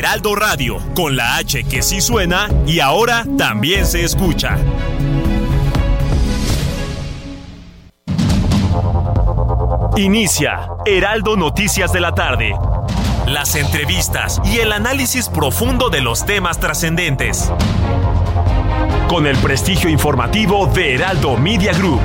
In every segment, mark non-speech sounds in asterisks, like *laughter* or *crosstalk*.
Heraldo Radio, con la H que sí suena y ahora también se escucha. Inicia Heraldo Noticias de la tarde. Las entrevistas y el análisis profundo de los temas trascendentes. Con el prestigio informativo de Heraldo Media Group.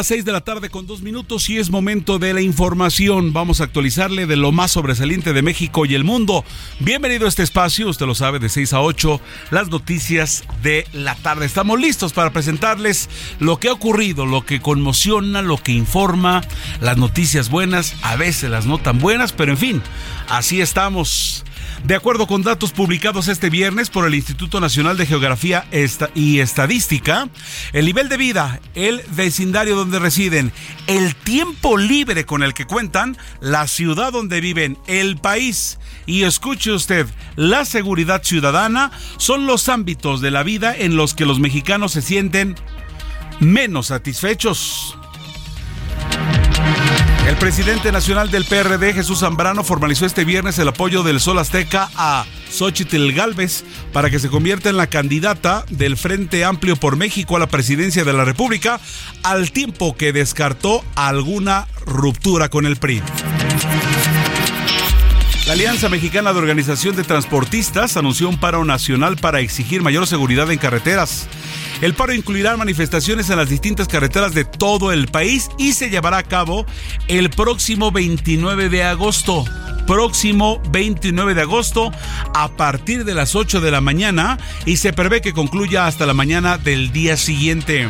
Las 6 de la tarde con dos minutos y es momento de la información. Vamos a actualizarle de lo más sobresaliente de México y el mundo. Bienvenido a este espacio, usted lo sabe, de 6 a 8, las noticias de la tarde. Estamos listos para presentarles lo que ha ocurrido, lo que conmociona, lo que informa, las noticias buenas, a veces las no tan buenas, pero en fin, así estamos. De acuerdo con datos publicados este viernes por el Instituto Nacional de Geografía y Estadística, el nivel de vida, el vecindario donde residen, el tiempo libre con el que cuentan, la ciudad donde viven, el país y escuche usted, la seguridad ciudadana son los ámbitos de la vida en los que los mexicanos se sienten menos satisfechos. El presidente nacional del PRD, Jesús Zambrano, formalizó este viernes el apoyo del Sol Azteca a Xochitl Galvez para que se convierta en la candidata del Frente Amplio por México a la presidencia de la República, al tiempo que descartó alguna ruptura con el PRI. La Alianza Mexicana de Organización de Transportistas anunció un paro nacional para exigir mayor seguridad en carreteras. El paro incluirá manifestaciones en las distintas carreteras de todo el país y se llevará a cabo el próximo 29 de agosto. Próximo 29 de agosto a partir de las 8 de la mañana y se prevé que concluya hasta la mañana del día siguiente.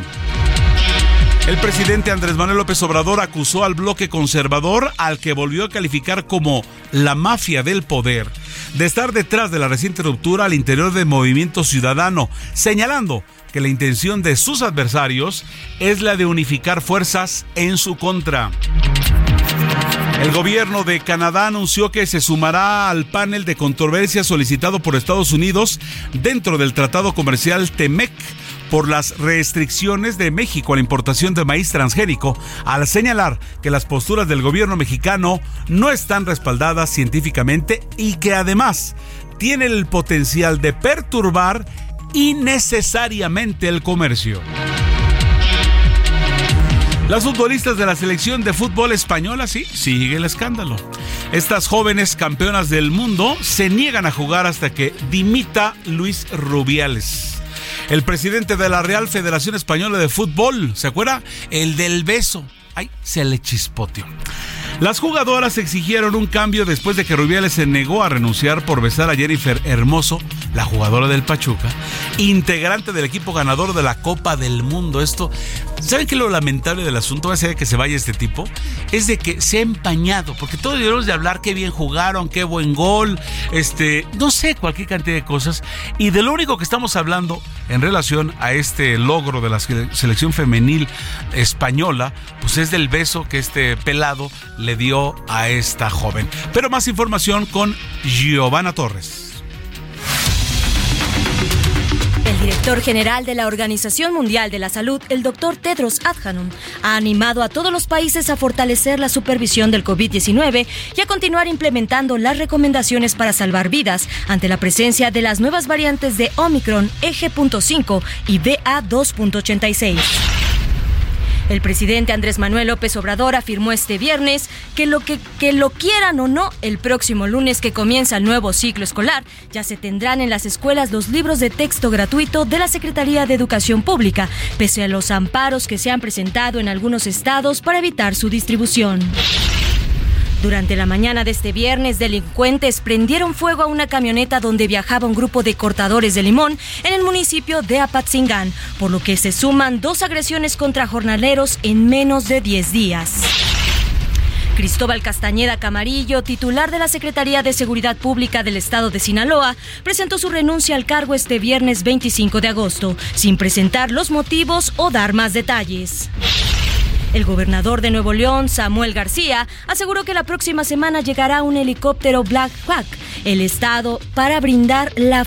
El presidente Andrés Manuel López Obrador acusó al bloque conservador, al que volvió a calificar como la mafia del poder, de estar detrás de la reciente ruptura al interior del movimiento ciudadano, señalando que la intención de sus adversarios es la de unificar fuerzas en su contra. El gobierno de Canadá anunció que se sumará al panel de controversia solicitado por Estados Unidos dentro del Tratado Comercial TEMEC por las restricciones de México a la importación de maíz transgénico, al señalar que las posturas del gobierno mexicano no están respaldadas científicamente y que además tienen el potencial de perturbar innecesariamente el comercio. Las futbolistas de la selección de fútbol española, sí, sigue el escándalo. Estas jóvenes campeonas del mundo se niegan a jugar hasta que dimita Luis Rubiales. El presidente de la Real Federación Española de Fútbol, ¿se acuerda? El del beso. Ay, se le chispoteó. Las jugadoras exigieron un cambio después de que Rubiales se negó a renunciar por besar a Jennifer Hermoso, la jugadora del Pachuca, integrante del equipo ganador de la Copa del Mundo. Esto, ¿saben qué lo lamentable del asunto? Va a ser que se vaya este tipo, es de que se ha empañado, porque todos debemos de hablar qué bien jugaron, qué buen gol, este, no sé, cualquier cantidad de cosas. Y de lo único que estamos hablando en relación a este logro de la selección femenil española, pues es del beso que este pelado le dio a esta joven. Pero más información con Giovanna Torres. El director general de la Organización Mundial de la Salud, el doctor Tedros Adhanom, ha animado a todos los países a fortalecer la supervisión del COVID-19 y a continuar implementando las recomendaciones para salvar vidas ante la presencia de las nuevas variantes de Omicron, Eje.5 y BA2.86. El presidente Andrés Manuel López Obrador afirmó este viernes que lo que, que lo quieran o no, el próximo lunes que comienza el nuevo ciclo escolar, ya se tendrán en las escuelas los libros de texto gratuito de la Secretaría de Educación Pública, pese a los amparos que se han presentado en algunos estados para evitar su distribución. Durante la mañana de este viernes, delincuentes prendieron fuego a una camioneta donde viajaba un grupo de cortadores de limón en el municipio de Apatzingán, por lo que se suman dos agresiones contra jornaleros en menos de 10 días. Cristóbal Castañeda Camarillo, titular de la Secretaría de Seguridad Pública del Estado de Sinaloa, presentó su renuncia al cargo este viernes 25 de agosto, sin presentar los motivos o dar más detalles. El gobernador de Nuevo León, Samuel García, aseguró que la próxima semana llegará un helicóptero Black Hawk, el estado, para brindar la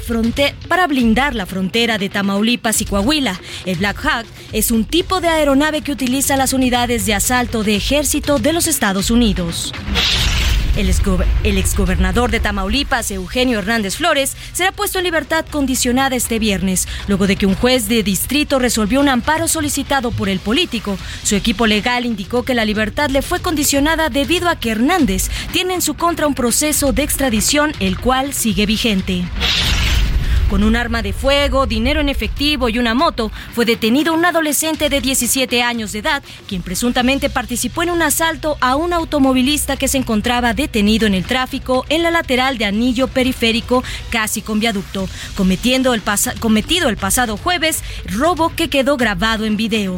para blindar la frontera de Tamaulipas y Coahuila. El Black Hawk es un tipo de aeronave que utiliza las unidades de asalto de ejército de los Estados Unidos. El, exgobernador de Tamaulipas, Eugenio Hernández Flores, será puesto en libertad condicionada este viernes, luego de que un juez de distrito resolvió un amparo solicitado por el político. Su equipo legal indicó que la libertad le fue condicionada debido a que Hernández tiene en su contra un proceso de extradición, el cual sigue vigente. Con un arma de fuego, dinero en efectivo y una moto, fue detenido un adolescente de 17 años de edad, quien presuntamente participó en un asalto a un automovilista que se encontraba detenido en el tráfico en la lateral de anillo periférico, casi con viaducto, cometiendo el cometido el pasado jueves, robo que quedó grabado en video.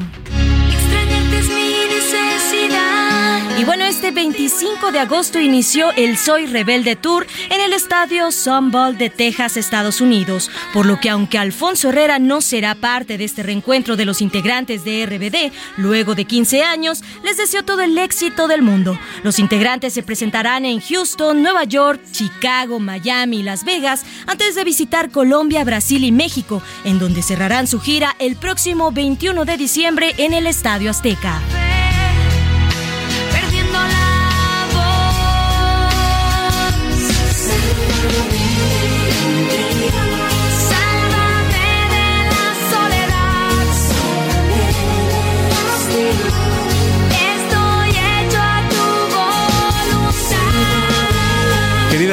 Y bueno, este 25 de agosto inició el Soy Rebelde Tour en el estadio Sunball de Texas, Estados Unidos, por lo que aunque Alfonso Herrera no será parte de este reencuentro de los integrantes de RBD, luego de 15 años, les deseo todo el éxito del mundo. Los integrantes se presentarán en Houston, Nueva York, Chicago, Miami y Las Vegas antes de visitar Colombia, Brasil y México, en donde cerrarán su gira el próximo 21 de diciembre en el Estadio Azteca.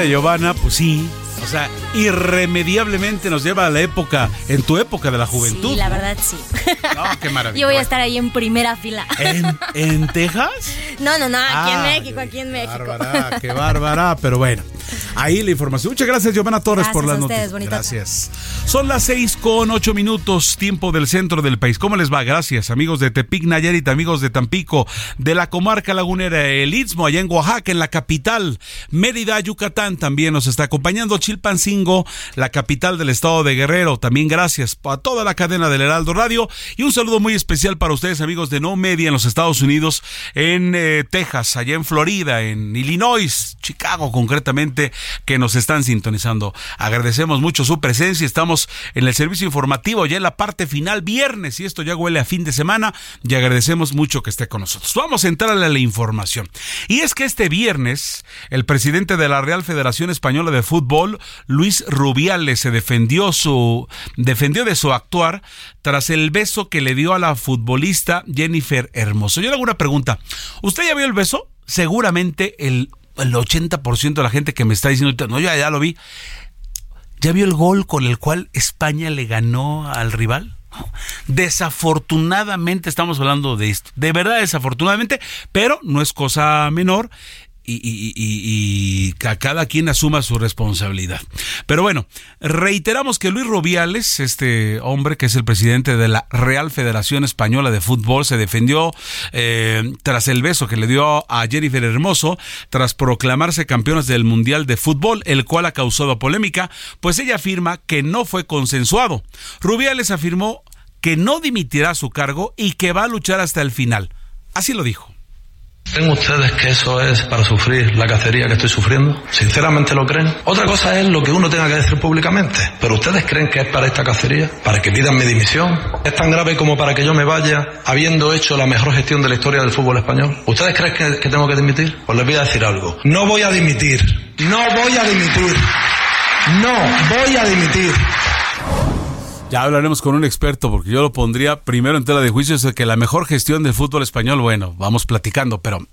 Querida Giovanna, pues sí, o sea, irremediablemente nos lleva a la época, en tu época de la juventud. Sí, la verdad sí. *laughs* No, qué maravilla. Yo voy a estar ahí en primera fila. ¿En, *laughs* Texas? No, no, no, aquí en ah, México, aquí en México. Bárbara, qué *laughs* bárbara, pero bueno. Ahí la información. Muchas gracias, Giovanna Torres, por las noticias. Gracias. Son las seis con ocho minutos, tiempo del centro del país. ¿Cómo les va? Gracias, amigos de Tepic, Nayarit, amigos de Tampico, de la comarca lagunera, el Istmo, allá en Oaxaca, en la capital, Mérida, Yucatán, también nos está acompañando Chilpancingo, la capital del estado de Guerrero. También gracias a toda la cadena del Heraldo Radio y un saludo muy especial para ustedes, amigos de No Media en los Estados Unidos, en eh, Texas, allá en Florida, en Illinois, Chicago concretamente, que nos están sintonizando. Agradecemos mucho su presencia. Estamos en el servicio informativo ya en la parte final, viernes, y esto ya huele a fin de semana. Y agradecemos mucho que esté con nosotros. Vamos a entrar a la información. Y es que este viernes, el presidente de la Real Federación Española de Fútbol, Luis Rubiales, se defendió su defendió de su actuar tras el beso que le dio a la futbolista Jennifer Hermoso. Yo le hago una pregunta. ¿Usted ya vio el beso? Seguramente el el 80% de la gente que me está diciendo, no, ya, ya lo vi. ¿Ya vio el gol con el cual España le ganó al rival? Desafortunadamente estamos hablando de esto. De verdad, desafortunadamente, pero no es cosa menor y, que cada quien asuma su responsabilidad. Pero bueno, reiteramos que Luis Rubiales, este hombre que es el presidente de la Real Federación Española de Fútbol, se defendió eh, tras el beso que le dio a Jennifer Hermoso tras proclamarse campeones del Mundial de Fútbol, el cual ha causado polémica, pues ella afirma que no fue consensuado. Rubiales afirmó que no dimitirá su cargo y que va a luchar hasta el final. Así lo dijo. ¿Creen ustedes que eso es para sufrir la cacería que estoy sufriendo? ¿Sinceramente lo creen? Otra cosa es lo que uno tenga que decir públicamente. ¿Pero ustedes creen que es para esta cacería? ¿Para que pidan mi dimisión? ¿Es tan grave como para que yo me vaya habiendo hecho la mejor gestión de la historia del fútbol español? ¿Ustedes creen que, tengo que dimitir? Pues les voy a decir algo. No voy a dimitir. No voy a dimitir. No voy a dimitir. Ya hablaremos con un experto, porque yo lo pondría primero en tela de juicio, es que la mejor gestión del fútbol español, bueno, vamos platicando, pero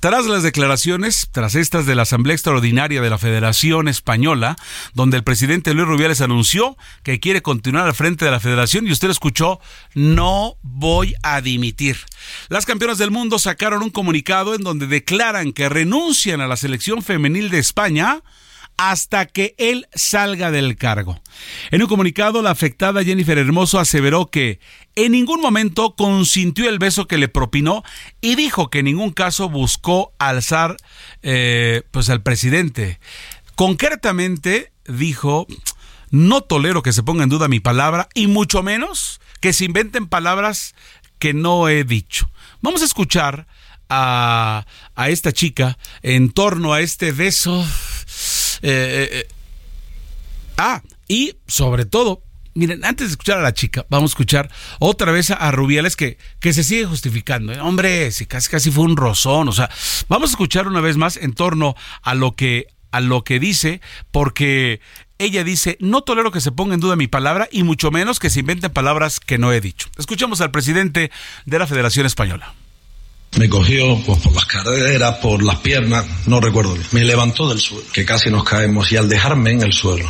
tras las declaraciones, tras estas de la Asamblea Extraordinaria de la Federación Española, donde el presidente Luis Rubiales anunció que quiere continuar al frente de la federación, y usted escuchó, no voy a dimitir. Las campeonas del mundo sacaron un comunicado en donde declaran que renuncian a la selección femenil de España, hasta que él salga del cargo. En un comunicado, la afectada Jennifer Hermoso aseveró que en ningún momento consintió el beso que le propinó y dijo que en ningún caso buscó alzar eh, pues al presidente. Concretamente dijo, no tolero que se ponga en duda mi palabra y mucho menos que se inventen palabras que no he dicho. Vamos a escuchar a, a esta chica en torno a este beso eh, eh, ah, y sobre todo, miren, antes de escuchar a la chica, vamos a escuchar otra vez a, Rubiales que, que se sigue justificando. ¿eh? Hombre, si casi casi fue un rozón. O sea, vamos a escuchar una vez más en torno a lo que, a lo que dice, porque ella dice, no tolero que se ponga en duda mi palabra y mucho menos que se inventen palabras que no he dicho. Escuchamos al presidente de la Federación Española. Me cogió pues, por las caderas, por las piernas, no recuerdo bien. Me levantó del suelo, que casi nos caemos, y al dejarme en el suelo,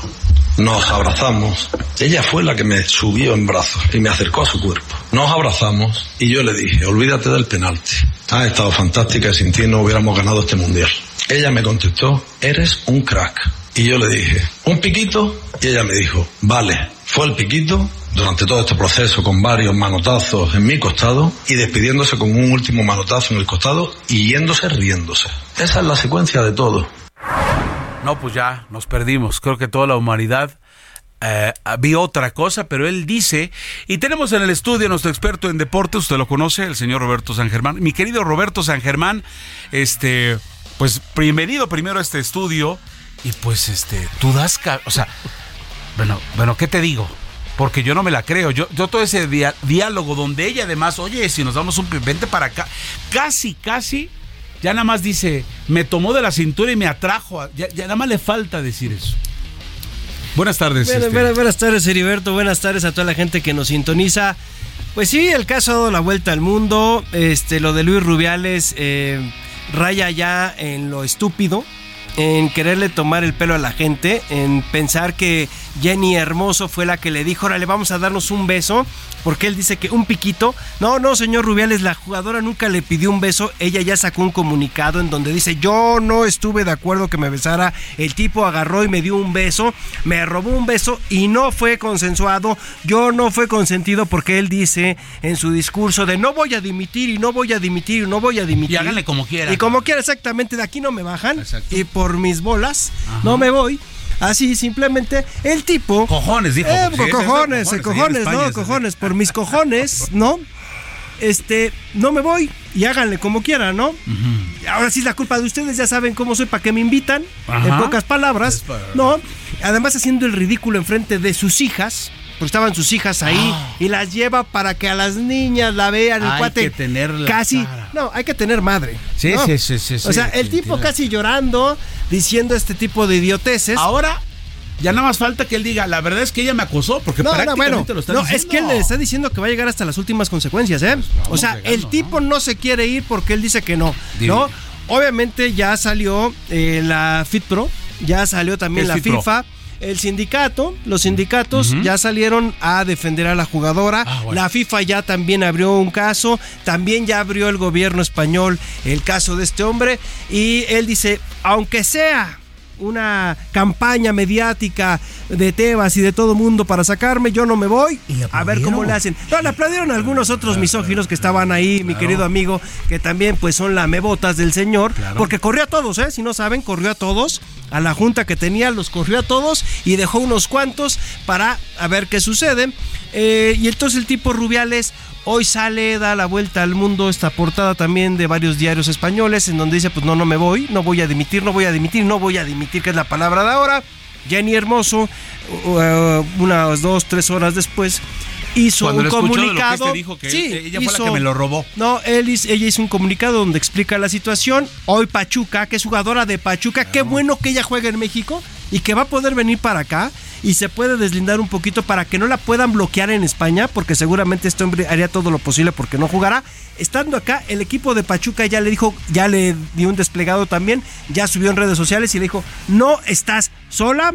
nos abrazamos. Ella fue la que me subió en brazos y me acercó a su cuerpo. Nos abrazamos y yo le dije, olvídate del penalti. Ha estado fantástica y sin ti no hubiéramos ganado este mundial. Ella me contestó, eres un crack. Y yo le dije, ¿un piquito? Y ella me dijo, vale, fue el piquito durante todo este proceso con varios manotazos en mi costado y despidiéndose con un último manotazo en el costado y yéndose riéndose. Esa es la secuencia de todo. No, pues ya nos perdimos. Creo que toda la humanidad eh, vio otra cosa, pero él dice, y tenemos en el estudio a nuestro experto en deporte, usted lo conoce, el señor Roberto San Germán. Mi querido Roberto San Germán, este, pues bienvenido primero a este estudio y pues este, tú das, o sea, bueno, bueno, ¿qué te digo? porque yo no me la creo. Yo, yo todo ese diálogo donde ella además, oye, si nos damos un vente para acá, casi, casi, ya nada más dice, me tomó de la cintura y me atrajo. Ya, nada más le falta decir eso. Buenas tardes. Este. Buenas, tardes, Heriberto. Buenas tardes a toda la gente que nos sintoniza. Pues sí, el caso ha dado la vuelta al mundo. Este, lo de Luis Rubiales eh, raya ya en lo estúpido en quererle tomar el pelo a la gente, en pensar que Jenny Hermoso fue la que le dijo, órale, vamos a darnos un beso, porque él dice que un piquito. No, no, señor Rubiales, la jugadora nunca le pidió un beso, ella ya sacó un comunicado en donde dice, yo no estuve de acuerdo que me besara, el tipo agarró y me dio un beso, me robó un beso y no fue consensuado, yo no fue consentido porque él dice en su discurso de no voy a dimitir y no voy a dimitir y no voy a dimitir. Y háganle como quiera. Y como quiera, exactamente, de aquí no me bajan. Y por mis bolas, no me voy. Así simplemente el tipo. Cojones, dijo. Eh, cojones, cojones, no, cojones, por mis cojones, ¿no? Este, no me voy y háganle como quieran, ¿no? Ahora sí la culpa de ustedes, ya saben cómo soy, para qué me invitan, en pocas palabras, ¿no? Además haciendo el ridículo enfrente de sus hijas, porque estaban sus hijas ahí ah. y las lleva para que a las niñas la vean. El hay que tener casi, no, hay que tener madre. Sí, sí, sí, sí, O sea, el tipo casi llorando, diciendo este tipo de idioteces. Ahora ya nada más falta que él diga, la verdad es que ella me acosó, porque prácticamente lo está no, es que él le está diciendo que va a llegar hasta las últimas consecuencias, ¿eh? Pues o sea, el tipo ¿no? se quiere ir porque él dice que no, ¿no? Obviamente ya salió eh, la FitPro ya salió también la FIFA. El sindicato, los sindicatos ya salieron a defender a la jugadora. Ah, La FIFA ya también abrió un caso. También ya abrió el gobierno español el caso de este hombre. Y él dice, aunque sea una campaña mediática de Tebas y de todo mundo para sacarme, yo no me voy. A ver cómo le hacen. No, le aplaudieron algunos otros misóginos que estaban ahí, mi querido amigo, que también pues son lamebotas del señor, porque corrió a todos, ¿eh? Si no saben, corrió a todos, a la junta que tenía, los corrió a todos y dejó unos cuantos para a ver qué sucede. Eh, y entonces el tipo Rubiales hoy sale, da la vuelta al mundo esta portada también de varios diarios españoles en donde dice, pues no, no me voy, no voy a dimitir, no voy a dimitir, no voy a dimitir, que es la palabra de ahora. Jenny Hermoso, uh, unas dos, tres horas después, hizo Cuando un comunicado. este dijo, que él- ella fue la que me lo robó. No, él, hizo- ella hizo un comunicado donde explica la situación. Hoy Pachuca, que es jugadora de Pachuca, qué bueno que ella juega en México y que va a poder venir para acá y se puede deslindar un poquito para que no la puedan bloquear en España, porque seguramente este hombre haría todo lo posible porque no jugará. Estando acá, el equipo de Pachuca ya le dijo, ya le dio un desplegado también, ya subió en redes sociales y le dijo, no estás sola,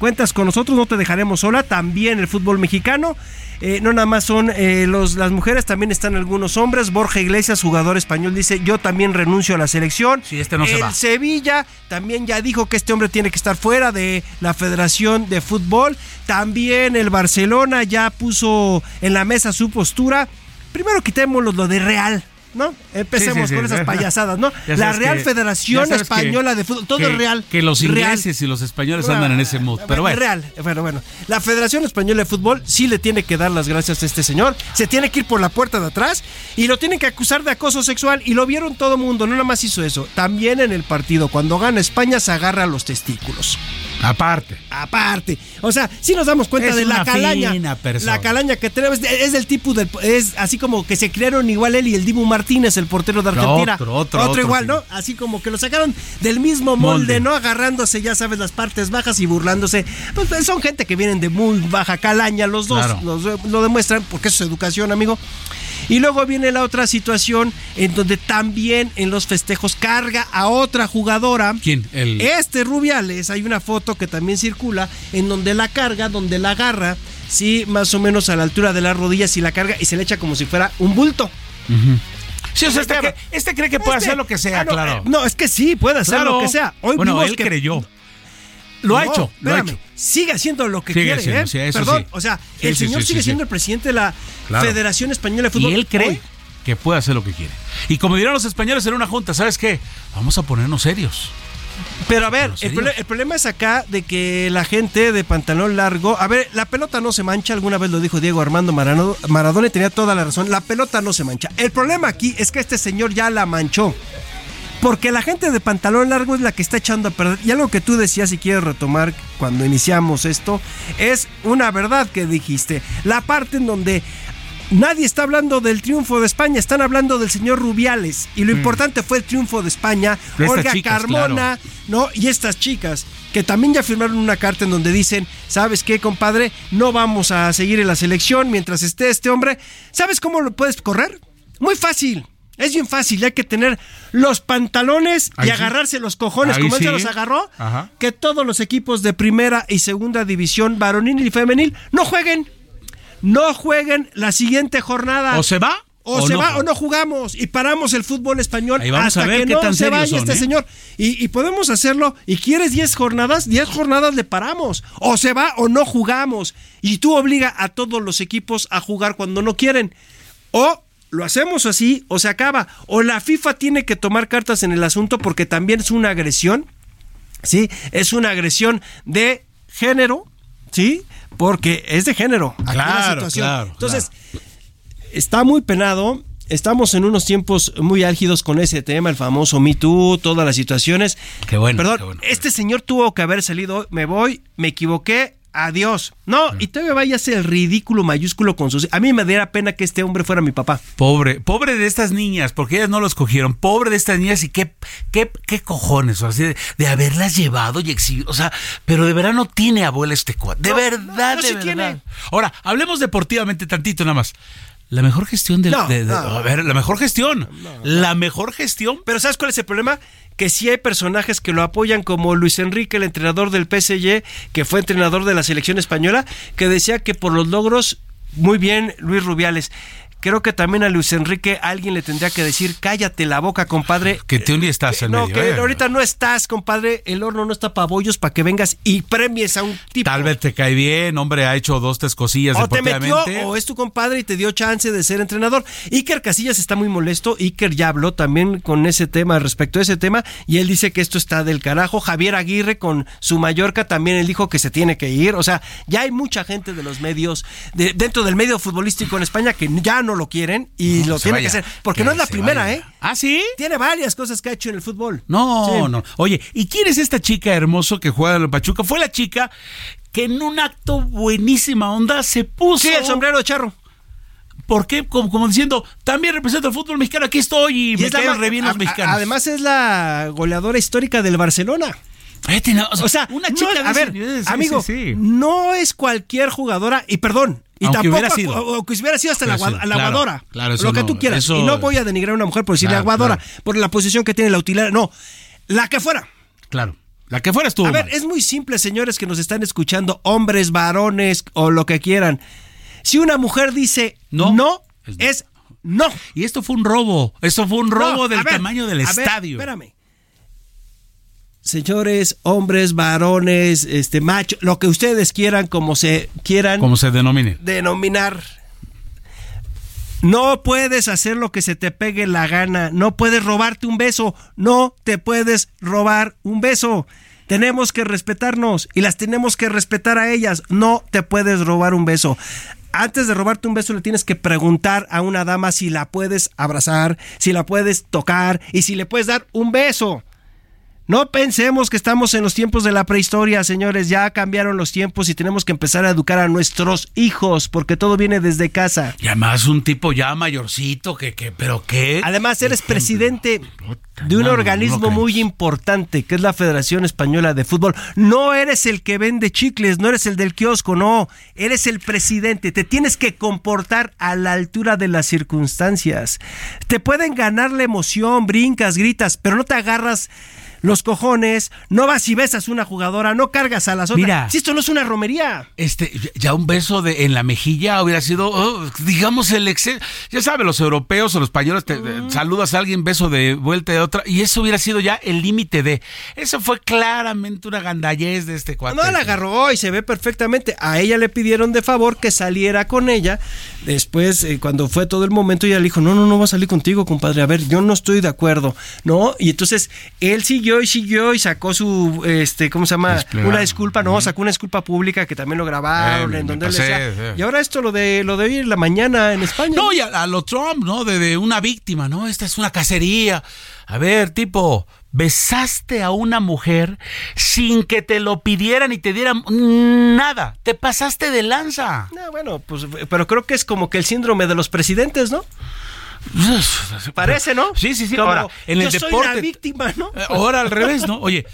cuentas con nosotros, no te dejaremos sola. También el fútbol mexicano. eh, no nada más son eh, los, las mujeres, también están algunos hombres. Borja Iglesias, jugador español, dice: Yo también renuncio a la selección. Sí, este no se el va. Sevilla también ya dijo que este hombre tiene que estar fuera de la Federación de Fútbol. También el Barcelona ya puso en la mesa su postura. Primero quitémoslo lo de Real. ¿No? Empecemos Sí, sí, sí. con esas payasadas, ¿no? *laughs* La Real que- Federación que- Española de Fútbol, todo que- es real. Que los Real. ingleses y los españoles andan en ese mood. Pero bueno. Real. Bueno, bueno. La Federación Española de Fútbol sí le tiene que dar las gracias a este señor. Se tiene que ir por la puerta de atrás y lo tienen que acusar de acoso sexual. Y lo vieron todo mundo. No nada más hizo eso. También en el partido, cuando gana España, se agarra a los testículos. Aparte. Aparte. O sea, sí nos damos cuenta Es de la calaña. La calaña que tenemos. Es, es del tipo del. Es así como que se crearon igual él y el Dibu Martínez, el portero de Argentina. Otro, otro, otro, igual. ¿no? Así como que lo sacaron del mismo molde, Molde. ¿no? Agarrándose, ya sabes, las partes bajas y burlándose. Pues, pues, son gente que vienen de muy baja calaña, los dos. Claro. los- lo demuestran porque eso es educación, amigo. Y luego viene la otra situación en donde también en los festejos carga a otra jugadora. ¿Quién? El- Este Rubiales, hay una foto que también circula en donde la carga, donde la agarra, sí, más o menos a la altura de las rodillas y la carga y se le echa como si fuera un bulto. Sí, o sea, este, Este- cree- este cree que puede Este- hacer lo que sea, ah, no, claro. eh, No, es que sí, puede hacer Claro. lo que sea. Hoy bueno, vimos él que creyó. Lo ha hecho, lo ha espérame, hecho. Sigue haciendo lo que Sigue quiere, haciendo, ¿eh? sí, eso Perdón, sí. o sea, el sí, señor sigue siendo el presidente de la Claro. Federación Española de Fútbol. Y él cree Hoy. que puede hacer lo que quiere. Y como dirán los españoles en una junta, ¿sabes qué? Vamos a ponernos serios. Pero a ver, el, problema es acá de que la gente de pantalón largo, a ver, la pelota no se mancha, alguna vez lo dijo Diego Armando Maradona, Maradona y tenía toda la razón, la pelota no se mancha. El problema aquí es que este señor ya la manchó. Porque la gente de pantalón largo es la que está echando a perder. Y algo que tú decías y quiero retomar cuando iniciamos esto, es una verdad que dijiste. La parte en donde nadie está hablando del triunfo de España, están hablando del señor Rubiales. Y lo importante fue el triunfo de España. Mm. De estas Olga chicas, Carmona, ¿no? Y estas chicas que también ya firmaron una carta en donde dicen, ¿sabes qué, compadre? No vamos a seguir en la selección mientras esté este hombre. ¿Sabes cómo lo puedes correr? Muy fácil. Es bien fácil, hay que tener los pantalones Ahí y sí. agarrarse los cojones Ahí como él se los agarró. Ajá. Que todos los equipos de primera y segunda división, varonil y femenil, no jueguen. No jueguen la siguiente jornada. O se va O, se no va o no jugamos y paramos el fútbol español Ahí vamos hasta a ver que no se vaya son, este ¿eh? señor. Y, y podemos hacerlo. ¿Y quieres 10 jornadas? 10 jornadas le paramos. O se va o no jugamos. Y tú obliga a todos los equipos a jugar cuando no quieren. O lo hacemos así o se acaba. O la FIFA tiene que tomar cartas en el asunto porque también es una agresión. ¿Sí? Es una agresión de género. ¿Sí? Porque es de género. Claro, claro, Entonces, está muy penado. Estamos en unos tiempos muy álgidos con ese tema, el famoso Me Too, todas las situaciones. Qué bueno, Perdón, qué bueno. este señor tuvo que haber salido, me voy, me equivoqué, adiós. No, y todavía vaya a el ridículo mayúsculo con sus... A mí me diera pena que este hombre fuera mi papá. Pobre, pobre de estas niñas, porque ellas no lo escogieron. Pobre de estas niñas y qué, qué, qué cojones, o así de, de haberlas llevado y exhibido. O sea, pero de verdad no tiene abuela este cuadro. De No, verdad, no, no, de sí verdad. tiene. Ahora, hablemos deportivamente tantito nada más. La mejor gestión del. No, de- de- no. a ver, la mejor gestión. La mejor gestión. Pero ¿sabes cuál es el problema? Que sí hay personajes que lo apoyan, como Luis Enrique, el entrenador del PSG, que fue entrenador de la selección española, que decía que por los logros, muy bien Luis Rubiales. Creo que también a Luis Enrique alguien le tendría que decir, cállate la boca, compadre. Que tú ni estás en no, medio. que eh. ahorita no estás, compadre. El horno no está para bollos para que vengas y premies a un tipo. Tal vez te cae bien, hombre, ha hecho dos, tres cosillas O te metió, o es tu compadre y te dio chance de ser entrenador. Iker Casillas está muy molesto. Iker ya habló también con ese tema, respecto a ese tema, y él dice que esto está del carajo. Javier Aguirre con su Mallorca también él dijo que se tiene que ir. O sea, ya hay mucha gente de los medios, de- dentro del medio futbolístico en España, que ya no lo quieren y lo tiene vaya. que hacer. Porque Que no es la primera, vaya. ¿eh? ¿Ah, sí? Tiene varias cosas que ha hecho en el fútbol. No, Sí. no. Oye, ¿y quién es esta chica hermoso que juega en el Pachuca? Fue la chica que en un acto buenísima onda se puso. Sí, el sombrero de charro. ¿Por qué? Como, como diciendo, también represento el fútbol mexicano, aquí estoy y, me es la re bien los mexicanos. Además es la goleadora histórica del Barcelona. Fíjate, no, O sea, una no- chica de a ver, nivel, sí, amigo, sí, sí. no es cualquier jugadora, y perdón, y Aunque tampoco hubiera sido. O, o que hubiera sido hasta la, sido, aguadora, claro, eso lo que no, tú quieras. eso- y no voy a denigrar a una mujer por decirle Claro, aguadora, por la posición que tiene la utilidad, no, la que fuera. Claro. La que fuera estuvo A ver, es muy simple, señores que nos están escuchando, hombres, varones o lo que quieran. Si una mujer dice No, no, es no. es no. Y esto fue un robo. Esto fue un robo No, del ver, tamaño del ver, estadio. espérame. Señores, hombres, varones, este macho, lo que ustedes quieran, como se quieran Como se denomine. denominar. No puedes hacer lo que se te pegue la gana. No puedes robarte un beso. No te puedes robar un beso. Tenemos que respetarnos y las tenemos que respetar a ellas. No te puedes robar un beso. Antes de robarte un beso le tienes que preguntar a una dama si la puedes abrazar, si la puedes tocar y si le puedes dar un beso. No pensemos que estamos en los tiempos de la prehistoria, señores. Ya cambiaron los tiempos y tenemos que empezar a educar a nuestros hijos, porque todo viene desde casa. Y además un tipo ya mayorcito que, que pero qué. Además, eres Ejemplo. presidente de un no, organismo no muy importante, que es la Federación Española de Fútbol. No eres el que vende chicles, no eres el del kiosco, no. Eres el presidente. Te tienes que comportar a la altura de las circunstancias. Te pueden ganar la emoción, brincas, gritas, pero no te agarras los cojones, no vas y besas una jugadora, no cargas a las otras. Mira. si esto no es una romería. Este, ya un beso de, en la mejilla hubiera sido, oh, digamos, el exceso. Ya sabes, los europeos o los españoles, te, saludas a alguien, beso de vuelta de otra, y eso hubiera sido ya el límite de. Eso fue claramente una gandallez de este cuate. No la agarró y se ve perfectamente. A ella le pidieron de favor que saliera con ella. Después, eh, cuando fue todo el momento, ella le dijo, no, no, no va a salir contigo, compadre. A ver, yo no estoy de acuerdo. ¿No? Y entonces él siguió y siguió y sacó su, este, ¿cómo se llama? Desplegado. Una disculpa, no, sacó una disculpa pública que también lo grabaron, Eh, en donde él pasé, decía. sí. Y ahora esto, lo de, lo de hoy en la mañana en España. No, y a, a lo Trump, ¿no? De, de una víctima, ¿no? Esta es una cacería. A ver, tipo, besaste a una mujer sin que te lo pidieran y te dieran nada. Te pasaste de lanza. No, bueno, pues, pero creo que es como que el síndrome de los presidentes, ¿no? Parece, ¿no? Sí, sí, sí. Como, Ahora, en el yo soy deporte. la víctima, ¿no? Ahora al revés, ¿no? Oye,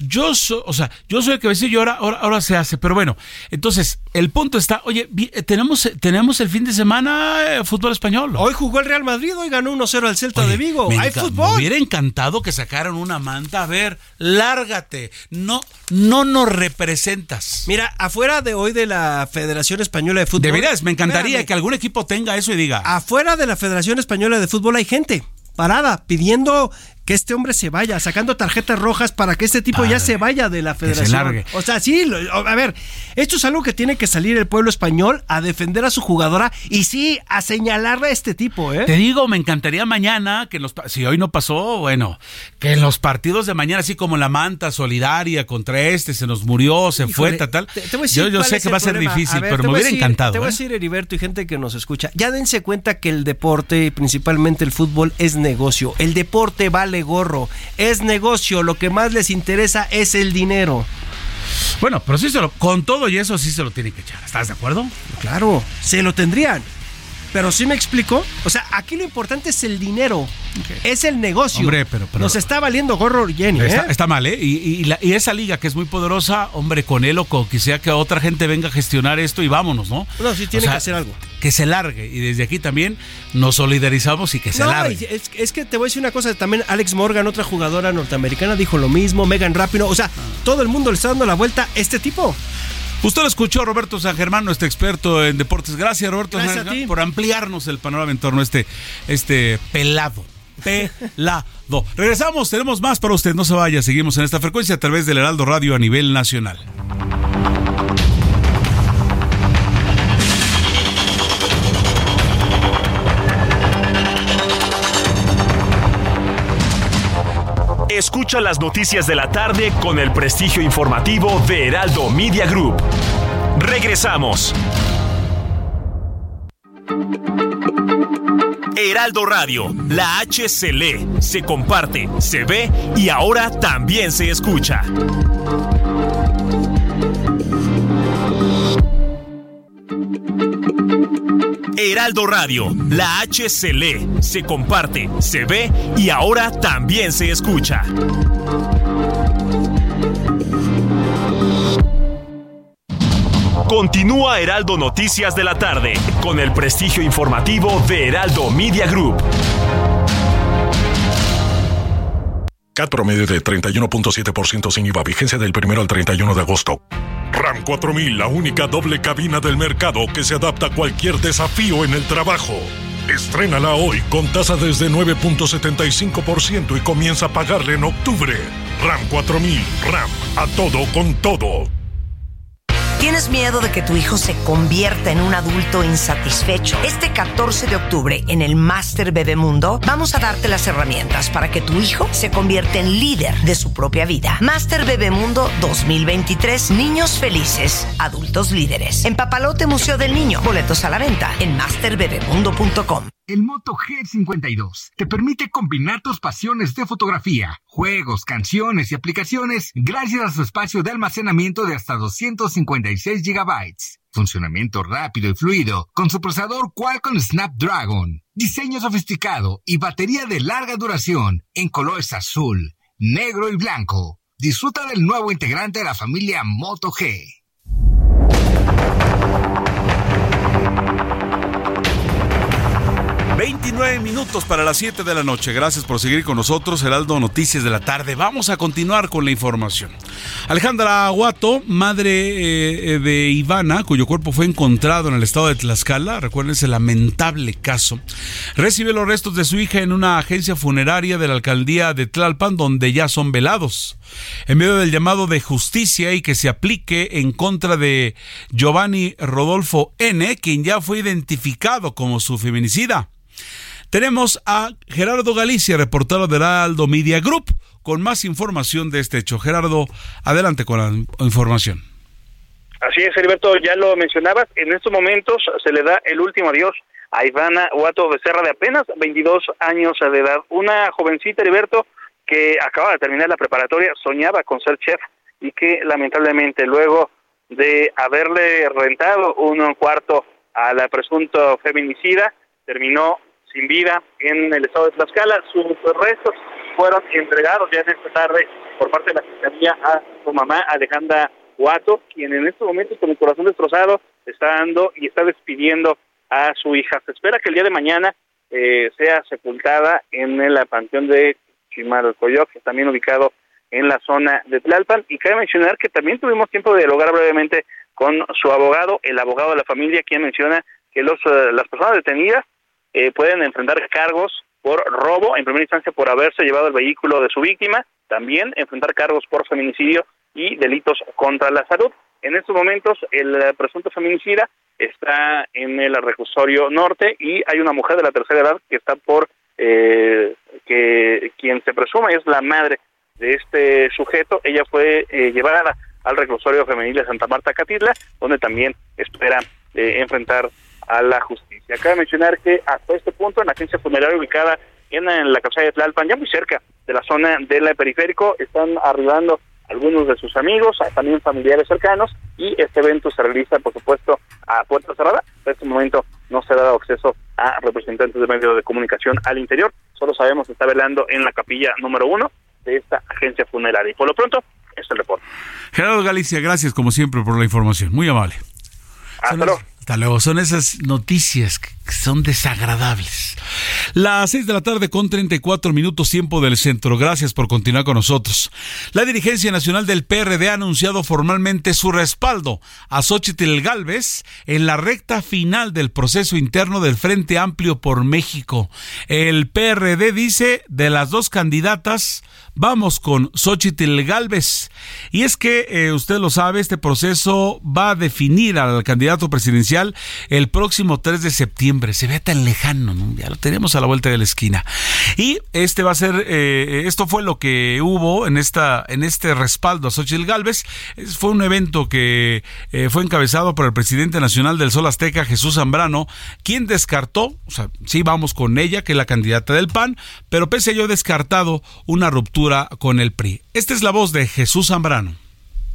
yo soy, o sea, yo soy el que decía y ahora, ahora, ahora se hace. Pero bueno, entonces, el punto está, oye, eh, tenemos, eh, tenemos el fin de semana eh, fútbol español. Hoy jugó el Real Madrid, hoy ganó 1-0 al Celta Oye, de Vigo. Hay enca- Me fútbol. hubiera encantado que sacaran una manta. A ver, lárgate. No, no nos representas. Mira, afuera de hoy de la Federación Española de Fútbol. De veras, me encantaría Espérame. que algún equipo tenga eso y diga. Afuera de la Federación Española de Fútbol hay gente parada pidiendo que este hombre se vaya, sacando tarjetas rojas para que este tipo ya se vaya de la se federación. largue. O sea, sí, lo- a ver, esto es algo que tiene que salir el pueblo español a defender a su jugadora y sí, a señalarle a este tipo, ¿eh? Te digo, me encantaría mañana que los si hoy no pasó, bueno, que en los partidos de mañana, así como la manta solidaria contra este, se nos murió, se fue, tal, tal. te- te voy a decir yo yo sé que va a ser problema. difícil, ver, pero me hubiera decir- encantado. Te voy a ¿eh? decir, Heriberto, y gente que nos escucha, ya dense cuenta que el deporte, principalmente el fútbol, es negocio. El deporte vale gorro, es negocio. Lo que más les interesa es el dinero. Bueno, pero sí se lo, con todo y eso sí se lo tienen que echar. ¿Estás de acuerdo? Claro, se lo tendrían. Pero sí me explico. O sea, aquí lo importante es el dinero. Es el negocio. Hombre, pero- pero- Nos está valiendo gorro Jenny, ¿eh? Está, está mal, ¿eh? Y, y la- y esa liga que es muy poderosa, hombre, con él o con que sea que otra gente venga a gestionar esto y vámonos, ¿no? No, sí tiene O sea, que hacer algo. Que se largue. Y desde aquí también nos solidarizamos y que se No, largue. es, es que te voy a decir una cosa, también Alex Morgan, otra jugadora norteamericana, dijo lo mismo, Megan Rapinoe, o sea, todo el mundo le está dando la vuelta a este tipo. Usted lo escuchó, Roberto San Germán, nuestro experto en deportes. Gracias, Roberto Gracias San Germán, por ampliarnos el panorama en torno a este, este pelado. *laughs* Pelado. Regresamos, tenemos más para usted. No se vaya, seguimos en esta frecuencia a través del Heraldo Radio a nivel nacional. Escucha las noticias de la tarde con el prestigio informativo de Heraldo Media Group. Regresamos. Heraldo Radio, la H se lee, se comparte, se ve y ahora también se escucha. Heraldo Radio, la H se lee, se comparte, se ve y ahora también se escucha. Continúa Heraldo Noticias de la tarde con el prestigio informativo de Heraldo Media Group. CAT promedio de 31.7% sin IVA, vigencia del 1 al 31 de agosto. RAM 4000, la única doble cabina del mercado que se adapta a cualquier desafío en el trabajo. Estrénala hoy con tasa desde 9.75% y comienza a pagarle en octubre. RAM 4000, RAM, a todo con todo. ¿Tienes miedo de que tu hijo se convierta en un adulto insatisfecho? Este 14 de octubre en el Master Bebemundo vamos a darte las herramientas para que tu hijo se convierta en líder de su propia vida. Master Bebemundo 2023, niños felices, adultos líderes. En Papalote Museo del Niño, boletos a la venta en masterbebemundo.com. El Moto G52 te permite combinar tus pasiones de fotografía, juegos, canciones y aplicaciones gracias a su espacio de almacenamiento de hasta 256 GB. Funcionamiento rápido y fluido con su procesador Qualcomm Snapdragon. Diseño sofisticado y batería de larga duración en colores azul, negro y blanco. Disfruta del nuevo integrante de la familia Moto G. 29 minutos para las 7 de la noche. Gracias por seguir con nosotros, Heraldo Noticias de la tarde. Vamos a continuar con la información. Alejandra Aguato, madre eh, de Ivana, cuyo cuerpo fue encontrado en el estado de Tlaxcala, recuerden ese lamentable caso, recibe los restos de su hija en una agencia funeraria de la alcaldía de Tlalpan, donde ya son velados. En medio del llamado de justicia y que se aplique en contra de Giovanni Rodolfo N., quien ya fue identificado como su feminicida. Tenemos a Gerardo Galicia, reportero de Heraldo Media Group, con más información de este hecho. Gerardo, adelante con la información. Así es, Heriberto, ya lo mencionabas, en estos momentos se le da el último adiós a Ivana Huato Becerra de apenas 22 años de edad, una jovencita, Heriberto, que acaba de terminar la preparatoria, soñaba con ser chef y que lamentablemente luego de haberle rentado un cuarto a la presunto feminicida, terminó sin vida en el estado de Tlaxcala. Sus restos fueron entregados ya en esta tarde por parte de la Fiscalía a su mamá Alejandra Huato, quien en estos momentos con el corazón destrozado está dando y está despidiendo a su hija. Se espera que el día de mañana eh, sea sepultada en el panteón de Chimalcoyoc, también ubicado en la zona de Tlalpan. Y cabe mencionar que también tuvimos tiempo de dialogar brevemente con su abogado, el abogado de la familia, quien menciona que los, uh, las personas detenidas eh, pueden enfrentar cargos por robo, en primera instancia por haberse llevado el vehículo de su víctima, también enfrentar cargos por feminicidio y delitos contra la salud. En estos momentos, el presunto feminicida está en el reclusorio norte y hay una mujer de la tercera edad que está por, eh, que quien se presume es la madre de este sujeto. Ella fue eh, llevada al reclusorio femenil de Santa Marta Catitla, donde también espera eh, enfrentar a la justicia. Cabe mencionar que hasta este punto, en la agencia funeraria ubicada en, en la calzada de Tlalpan, ya muy cerca de la zona del periférico, están arribando algunos de sus amigos, también familiares cercanos, y este evento se realiza, por supuesto, a puerta cerrada. En este momento no se ha dado acceso a representantes de medios de comunicación al interior. Solo sabemos que está velando en la capilla número uno de esta agencia funeraria. Y por lo pronto, es el reporte. Gerardo Galicia, gracias como siempre por la información. Muy amable. Hasta luego. Hasta luego. Son esas noticias que son desagradables. Las 6 de la tarde con 34 minutos tiempo del centro. Gracias por continuar con nosotros. La dirigencia nacional del PRD ha anunciado formalmente su respaldo a Xochitl Galvez en la recta final del proceso interno del Frente Amplio por México. El PRD dice de las dos candidatas Vamos con Xochitl Galvez. Y es que, eh, usted lo sabe, este proceso va a definir al candidato presidencial el próximo 3 de septiembre. Se ve tan lejano, ya lo tenemos a la vuelta de la esquina. Y este va a ser, eh, esto fue lo que hubo en, esta, en este respaldo a Xochitl Galvez. Fue un evento que eh, fue encabezado por el presidente nacional del Sol Azteca, Jesús Zambrano, quien descartó, o sea, sí vamos con ella, que es la candidata del PAN, pero pese a ello descartado una ruptura con el PRI. Esta es la voz de Jesús Zambrano.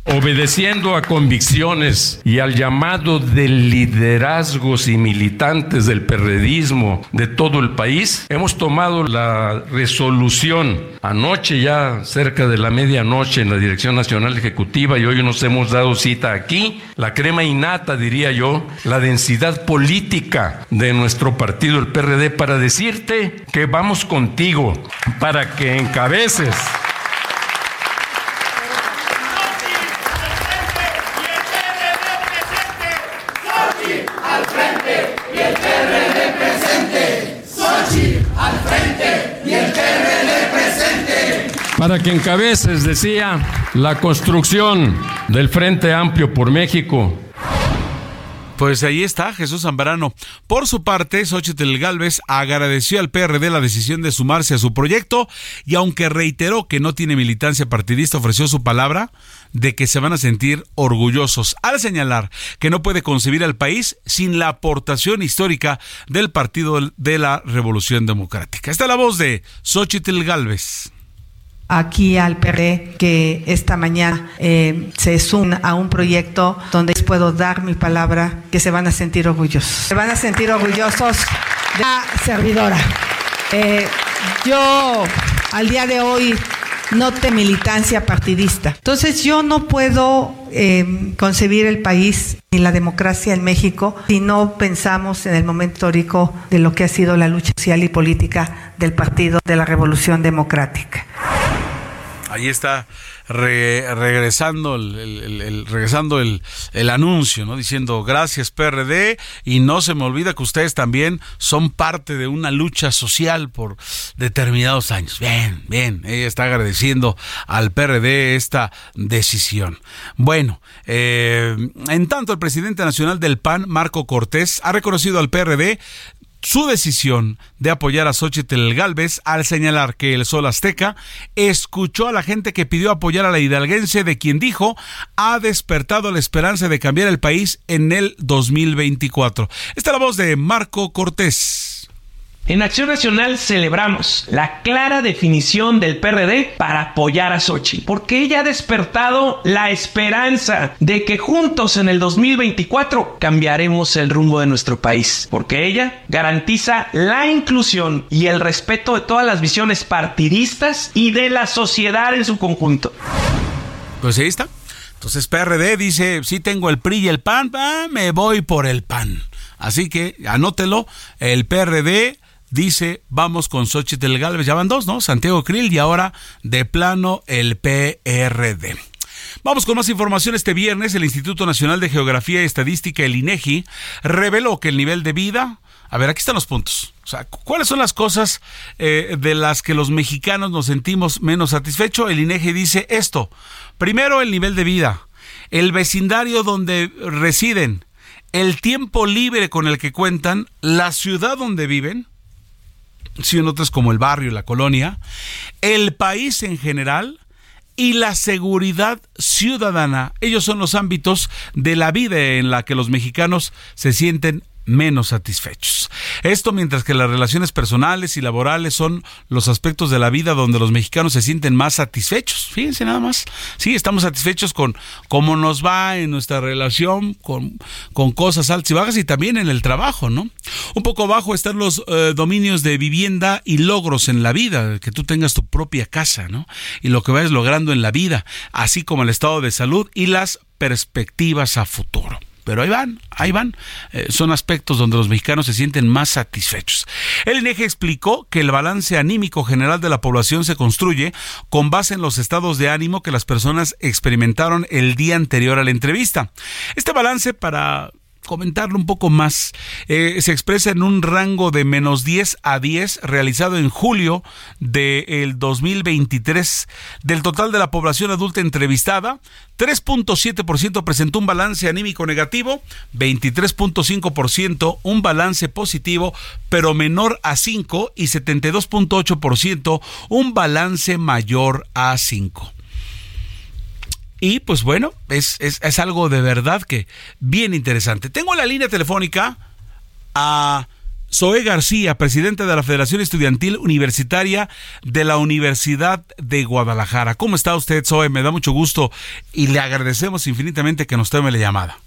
Obedeciendo a convicciones y al llamado de liderazgos y militantes del perredismo de todo el país, hemos tomado la resolución anoche ya cerca de la medianoche en la Dirección Nacional Ejecutiva y hoy nos hemos dado cita aquí, la crema innata diría yo, la densidad política de nuestro partido el PRD para decirte que vamos contigo para que encabeces para que encabeces, decía, la construcción del Frente Amplio por México. Pues ahí está Jesús Zambrano. Por su parte, Xochitl Galvez agradeció al PRD la decisión de sumarse a su proyecto y aunque reiteró que no tiene militancia partidista, ofreció su palabra de que se van a sentir orgullosos al señalar que no puede concebir al país sin la aportación histórica del Partido de la Revolución Democrática. Esta es la voz de Xochitl Galvez aquí al PRD que esta mañana eh, se suman a un proyecto donde les puedo dar mi palabra que se van a sentir orgullosos. Se van a sentir orgullosos de servidora. Eh, yo al día de hoy no te militancia partidista. Entonces yo no puedo eh, concebir el país ni la democracia en México si no pensamos en el momento histórico de lo que ha sido la lucha social y política del Partido de la Revolución Democrática ahí está regresando el, regresando el, anuncio, ¿no? Diciendo gracias PRD y no se me olvida que ustedes también son parte de una lucha social por determinados años. Bien, bien, ella está agradeciendo al PRD esta decisión. Bueno, eh, en tanto el presidente nacional del PAN, Marco Cortés, ha reconocido al PRD su decisión de apoyar a Xochitl Galvez al señalar que el Sol Azteca escuchó a la gente que pidió apoyar a la hidalguense de quien dijo ha despertado la esperanza de cambiar el país en el 2024. Esta es la voz de Marco Cortés. En Acción Nacional celebramos la clara definición del PRD para apoyar a Sochi, porque ella ha despertado la esperanza de que juntos en el 2024 cambiaremos el rumbo de nuestro país, porque ella garantiza la inclusión y el respeto de todas las visiones partidistas y de la sociedad en su conjunto. Pues. Entonces PRD dice, si tengo el PRI y el PAN, me voy por el PAN. Así que anótelo, el PRD dice, vamos con Xochitl Galvez, ya van dos, ¿no? Santiago Krill y ahora de plano el PRD. Vamos con más información. Este viernes el Instituto Nacional de Geografía y Estadística, el INEGI, reveló que el nivel de vida... A ver, aquí están los puntos. O sea, ¿cuáles son las cosas eh, de las que los mexicanos nos sentimos menos satisfechos? El INEGI dice esto. Primero, el nivel de vida. El vecindario donde residen. El tiempo libre con el que cuentan. La ciudad donde viven si en otras como el barrio, la colonia, el país en general y la seguridad ciudadana. Ellos son los ámbitos de la vida en la que los mexicanos se sienten menos satisfechos. Esto mientras que las relaciones personales y laborales son los aspectos de la vida donde los mexicanos se sienten más satisfechos. Fíjense nada más. Sí, estamos satisfechos con cómo nos va en nuestra relación, con, con cosas altas y bajas y también en el trabajo, ¿no? Un poco bajo están los eh, dominios de vivienda y logros en la vida, que tú tengas tu propia casa, ¿no? Y lo que vayas logrando en la vida, así como el estado de salud y las perspectivas a futuro. Pero ahí van, ahí van. Eh, son aspectos donde los mexicanos se sienten más satisfechos. El INEGI explicó que el balance anímico general de la población se construye con base en los estados de ánimo que las personas experimentaron el día anterior a la entrevista. Este balance para comentarlo un poco más. Eh, se expresa en un rango de menos 10 a 10 realizado en julio del 2023. Del total de la población adulta entrevistada, 3.7% presentó un balance anímico negativo, 23.5% un balance positivo, pero menor a 5 y 72.8% un balance mayor a 5. Y pues bueno, es, es, algo de verdad que bien interesante. Tengo la línea telefónica a Zoe García, presidente de la Federación Estudiantil Universitaria de la Universidad de Guadalajara. ¿Cómo está usted, Zoe? Me da mucho gusto y le agradecemos infinitamente que nos tome la llamada.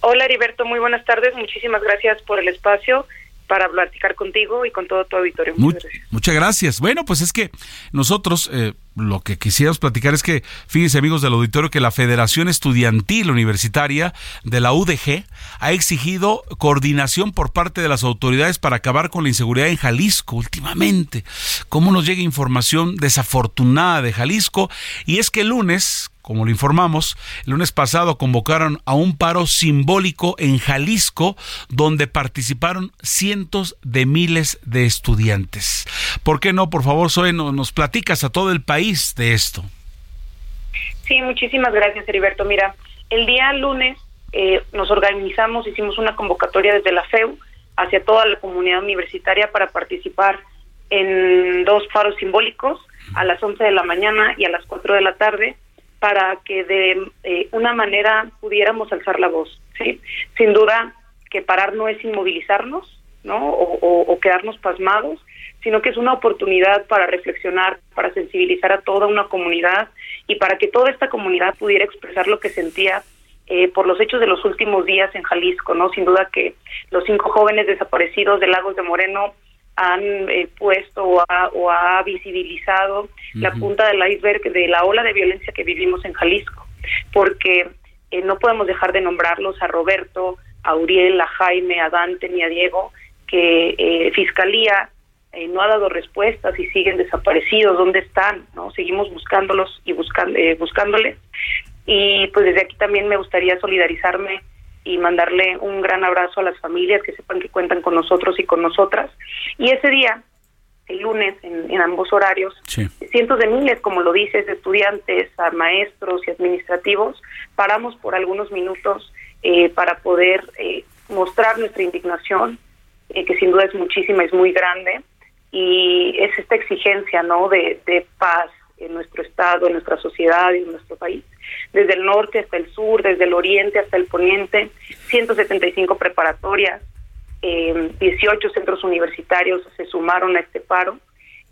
Hola, Heriberto, muy buenas tardes. Muchísimas gracias por el espacio para platicar contigo y con todo tu auditorio. Muchas, gracias. Bueno, pues es que nosotros eh, lo que quisiéramos platicar es que, fíjense amigos del auditorio, que la Federación Estudiantil Universitaria de la UDG ha exigido coordinación por parte de las autoridades para acabar con la inseguridad en Jalisco últimamente. ¿Cómo nos llega información desafortunada de Jalisco? Y es que el lunes, como lo informamos, el lunes pasado convocaron a un paro simbólico en Jalisco donde participaron cientos de miles de estudiantes. ¿Por qué no? Por favor, Zoe, nos platicas a todo el país de esto. Sí, muchísimas gracias, Heriberto. Mira, el día lunes eh, nos organizamos, hicimos una convocatoria desde la FEU hacia toda la comunidad universitaria para participar en dos paros simbólicos a las 11 de la mañana y a las 4 de la tarde para que de eh, una manera pudiéramos alzar la voz. ¿sí? Sin duda que parar no es inmovilizarnos ¿no? O, quedarnos pasmados, sino que es una oportunidad para reflexionar, para sensibilizar a toda una comunidad y para que toda esta comunidad pudiera expresar lo que sentía eh, por los hechos de los últimos días en Jalisco, ¿no? Sin duda que los cinco jóvenes desaparecidos de Lagos de Moreno han eh, puesto o ha, visibilizado la punta del iceberg de la ola de violencia que vivimos en Jalisco, porque eh, no podemos dejar de nombrarlos a Roberto, a Uriel, a Jaime, a Dante ni a Diego, que eh, no ha dado respuestas y siguen desaparecidos, ¿dónde están? no Seguimos buscándolos y buscando, buscándoles. Y pues desde aquí también me gustaría solidarizarme y mandarle un gran abrazo a las familias que sepan que cuentan con nosotros y con nosotras. Y ese día, el lunes, en, ambos horarios, cientos de miles, como lo dices, estudiantes, a maestros y administrativos, paramos por algunos minutos eh, para poder eh, mostrar nuestra indignación, eh, que sin duda es muchísima, es muy grande, y es esta exigencia no de, de paz en nuestro estado, en nuestra sociedad y en nuestro país desde el norte hasta el sur, desde el oriente hasta el poniente, 175 preparatorias, eh, 18 centros universitarios se sumaron a este paro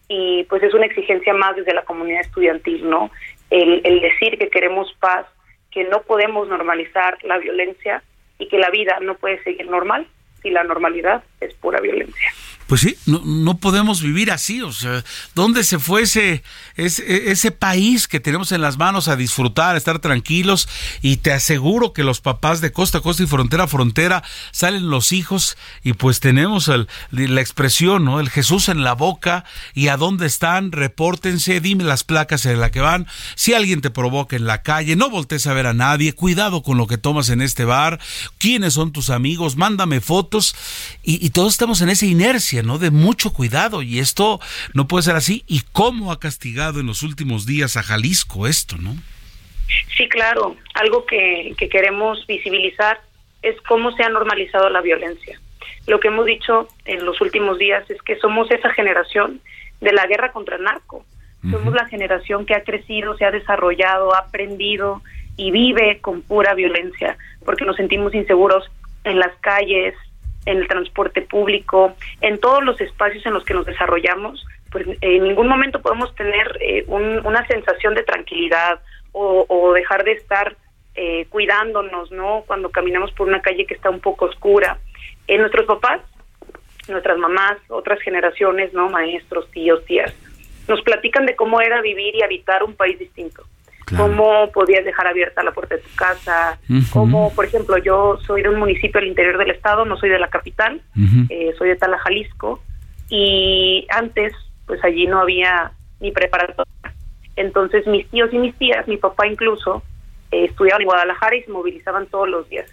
y pues es una exigencia más desde la comunidad estudiantil, ¿no? El decir que queremos paz, que no podemos normalizar la violencia y que la vida no puede seguir normal si la normalidad es pura violencia. Pues sí, no, no podemos vivir así, o sea, ¿dónde se fue ese, ese, país que tenemos en las manos a disfrutar, a estar tranquilos? Y te aseguro que los papás de costa a costa y frontera a frontera salen los hijos y pues tenemos la expresión, ¿no? El Jesús en la boca y a dónde están, repórtense, dime las placas en la que van, si alguien te provoca en la calle, no voltees a ver a nadie, cuidado con lo que tomas en este bar, quiénes son tus amigos, mándame fotos y todos estamos en esa inercia ¿no? De mucho cuidado y esto no puede ser así. ¿Y cómo ha castigado en los últimos días a Jalisco esto, no? Sí, claro. Algo que, que queremos visibilizar es cómo se ha normalizado la violencia. Lo que hemos dicho en los últimos días es que somos esa generación de la guerra contra el narco. Somos la generación que ha crecido, se ha desarrollado, ha aprendido y vive con pura violencia, porque nos sentimos inseguros en las calles, en el transporte público, en todos los espacios en los que nos desarrollamos, pues en ningún momento podemos tener eh, una sensación de tranquilidad o, dejar de estar eh, cuidándonos, ¿no? Cuando caminamos por una calle que está un poco oscura. En nuestros papás, nuestras mamás, otras generaciones, ¿no? Maestros, tíos, tías, nos platican de cómo era vivir y habitar un país distinto. Cómo podías dejar abierta la puerta de tu casa, cómo, por ejemplo, yo soy de un municipio del interior del estado, no soy de la capital, eh, soy de Tala, Jalisco, y antes, pues allí no había ni preparatoria. Entonces mis tíos y mis tías, mi papá incluso, eh, estudiaban en Guadalajara y se movilizaban todos los días.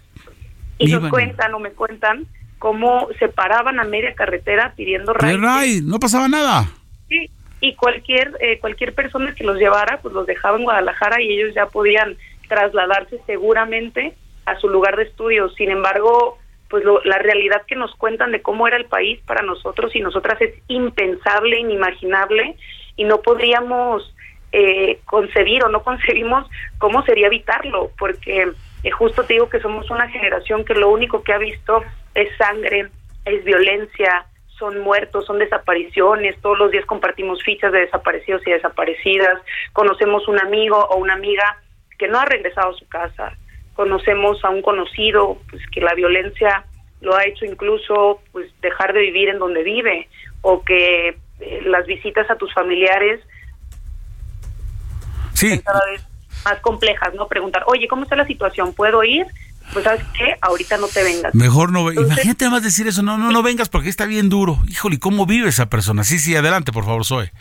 Y nos cuentan o me cuentan cómo se paraban a media carretera pidiendo ray. no pasaba nada. Sí, y cualquier eh, cualquier persona que los llevara, pues los dejaba en Guadalajara y ellos ya podían trasladarse seguramente a su lugar de estudio. Sin embargo, pues la realidad que nos cuentan de cómo era el país para nosotros y nosotras es impensable, inimaginable y no podríamos eh, concebir o no concebimos cómo sería evitarlo, porque eh, justo te digo que somos una generación que lo único que ha visto es sangre, es violencia, son muertos, son desapariciones, todos los días compartimos fichas de desaparecidos y desaparecidas, conocemos un amigo o una amiga que no ha regresado a su casa, conocemos a un conocido pues que la violencia lo ha hecho incluso pues dejar de vivir en donde vive o que eh, las visitas a tus familiares sí. cada vez más complejas, ¿no? Preguntar, oye, ¿cómo está la situación? ¿Puedo ir? Pues sabes qué, ahorita no te vengas. Mejor no, imagínate más decir eso, no, no, no vengas porque está bien duro. Híjole, ¿cómo vive esa persona? Sí, sí, adelante, por favor, Zoe.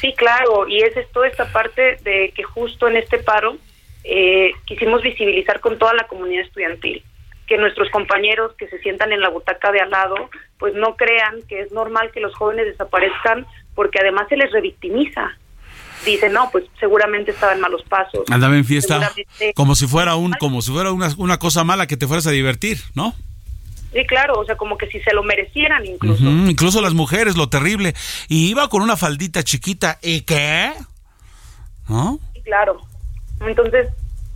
Sí, claro, y esa es toda esta parte de que justo en este paro eh, quisimos visibilizar con toda la comunidad estudiantil que nuestros compañeros que se sientan en la butaca de al lado, pues no crean que es normal que los jóvenes desaparezcan porque además se les revictimiza dice no pues seguramente estaba en malos pasos andaba en fiesta como si fuera un como si fuera una, una cosa mala que te fueras a divertir no Sí, claro, o sea, como que si se lo merecieran incluso. incluso las mujeres, lo terrible. Y iba con una faldita chiquita. ¿Y qué? ¿No? Sí, claro. Entonces,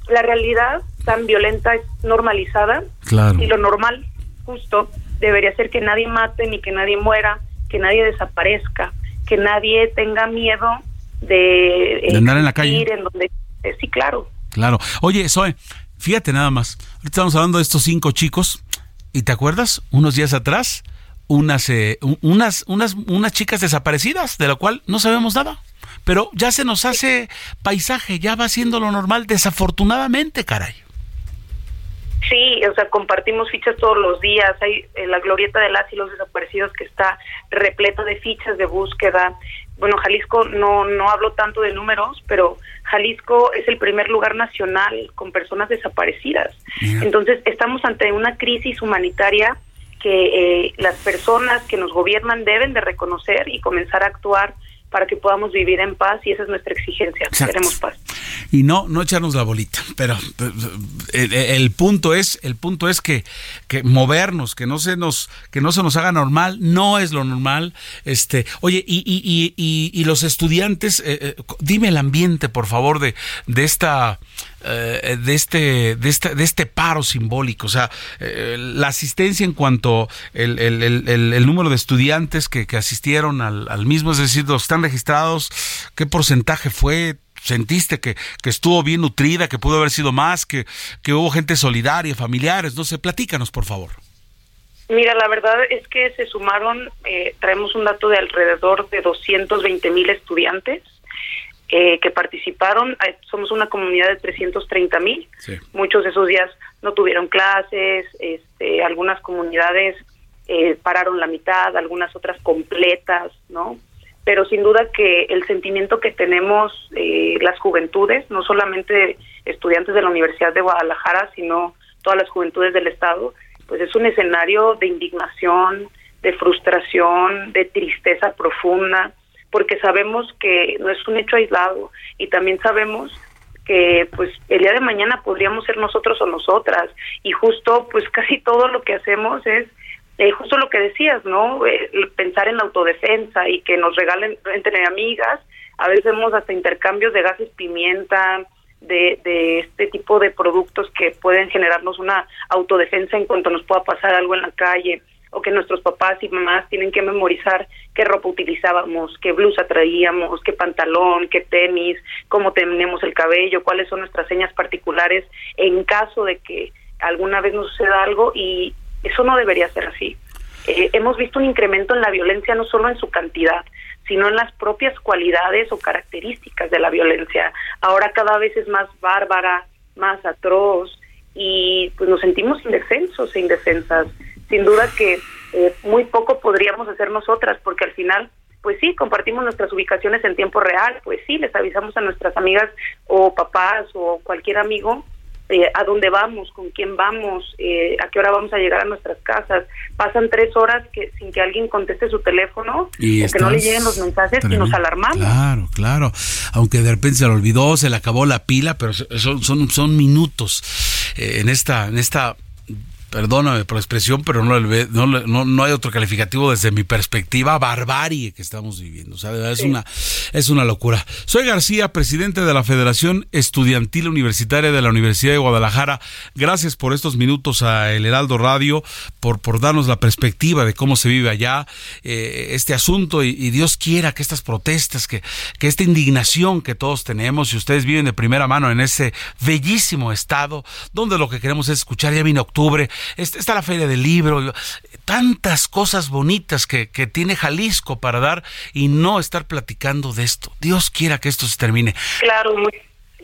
la realidad tan violenta es normalizada. Claro. Y lo normal, justo, debería ser que nadie mate ni que nadie muera, que nadie desaparezca, que nadie tenga miedo de, andar en la calle. En donde, eh, sí, claro. Claro. Oye, Zoe, fíjate nada más. Ahorita estamos hablando de estos cinco chicos. ¿Y te acuerdas? Unos días atrás, unas, eh, unas, unas, unas chicas desaparecidas, de lo cual no sabemos nada. Pero ya se nos hace paisaje, ya va siendo lo normal, desafortunadamente, caray. Sí, o sea, compartimos fichas todos los días. Hay en la glorieta de las y los desaparecidos que está repleta de fichas de búsqueda bueno, Jalisco no, no hablo tanto de números, pero Jalisco es el primer lugar nacional con personas desaparecidas. Entonces, estamos ante una crisis humanitaria que eh, las personas que nos gobiernan deben de reconocer y comenzar a actuar para que podamos vivir en paz y esa es nuestra exigencia. Queremos paz. Y no no echarnos la bolita, pero el, punto es el punto es que, que movernos, que no se nos que no se nos haga normal, no es lo normal. Este, oye, y, y, y, y los estudiantes, eh, eh, dime el ambiente, por favor, de de esta eh, de este de este de este paro simbólico o sea la asistencia en cuanto el, el, el, el número de estudiantes que, que asistieron al, al, mismo es decir los que están registrados qué porcentaje fue sentiste que, que estuvo bien nutrida que pudo haber sido más que, que hubo gente solidaria familiares no sé platícanos por favor Mira, la verdad es que se sumaron, eh, traemos un dato de alrededor de 220 mil estudiantes eh, que participaron. Somos una comunidad de 330 mil. Muchos de esos días no tuvieron clases, este, algunas comunidades eh, pararon la mitad, algunas otras completas, ¿no? Pero sin duda que el sentimiento que tenemos eh, las juventudes, no solamente estudiantes de la Universidad de Guadalajara, sino todas las juventudes del Estado, pues es un escenario de indignación, de frustración, de tristeza profunda, porque sabemos que no es un hecho aislado y también sabemos que pues el día de mañana podríamos ser nosotros o nosotras. Y justo pues *laughs* casi todo lo que hacemos es eh, justo lo que decías, ¿no? Eh, pensar en la autodefensa y que nos regalen entre amigas, a veces vemos hasta intercambios de gases pimienta, de, de este tipo de productos que pueden generarnos una autodefensa en cuanto nos pueda pasar algo en la calle o que nuestros papás y mamás tienen que memorizar qué ropa utilizábamos, qué blusa traíamos, qué pantalón, qué tenis, cómo tenemos el cabello, cuáles son nuestras señas particulares en caso de que alguna vez nos suceda algo y eso no debería ser así. Eh, hemos visto un incremento en la violencia no solo en su cantidad, sino en las propias cualidades o características de la violencia. Ahora cada vez es más bárbara, más atroz y pues nos sentimos indefensos e indefensas. Sin duda que eh, muy poco podríamos hacer nosotras porque al final pues sí, compartimos nuestras ubicaciones en tiempo real, pues sí, les avisamos a nuestras amigas o papás o cualquier amigo eh, a dónde vamos, con quién vamos, eh, a qué hora vamos a llegar a nuestras casas. Pasan tres horas que sin que alguien conteste su teléfono y o que no le lleguen los mensajes y nos alarmamos. Claro, claro. Aunque de repente se le olvidó, se le acabó la pila, pero son, son, son minutos eh, en esta, en esta perdóname por la expresión, pero no, no, no, hay otro calificativo desde mi perspectiva, barbarie que estamos viviendo. es, una, es una locura. Soy García, presidente de la Federación Estudiantil Universitaria de la Universidad de Guadalajara. Gracias por estos minutos a El Heraldo Radio, por, por darnos la perspectiva de cómo se vive allá eh, este asunto y, Dios quiera que estas protestas, que, que esta indignación que todos tenemos y ustedes viven de primera mano en ese bellísimo estado, donde lo que queremos es escuchar, ya viene octubre, está la Feria del Libro, tantas cosas bonitas que, que tiene Jalisco para dar y no estar platicando de esto. Dios quiera que esto se termine. Claro,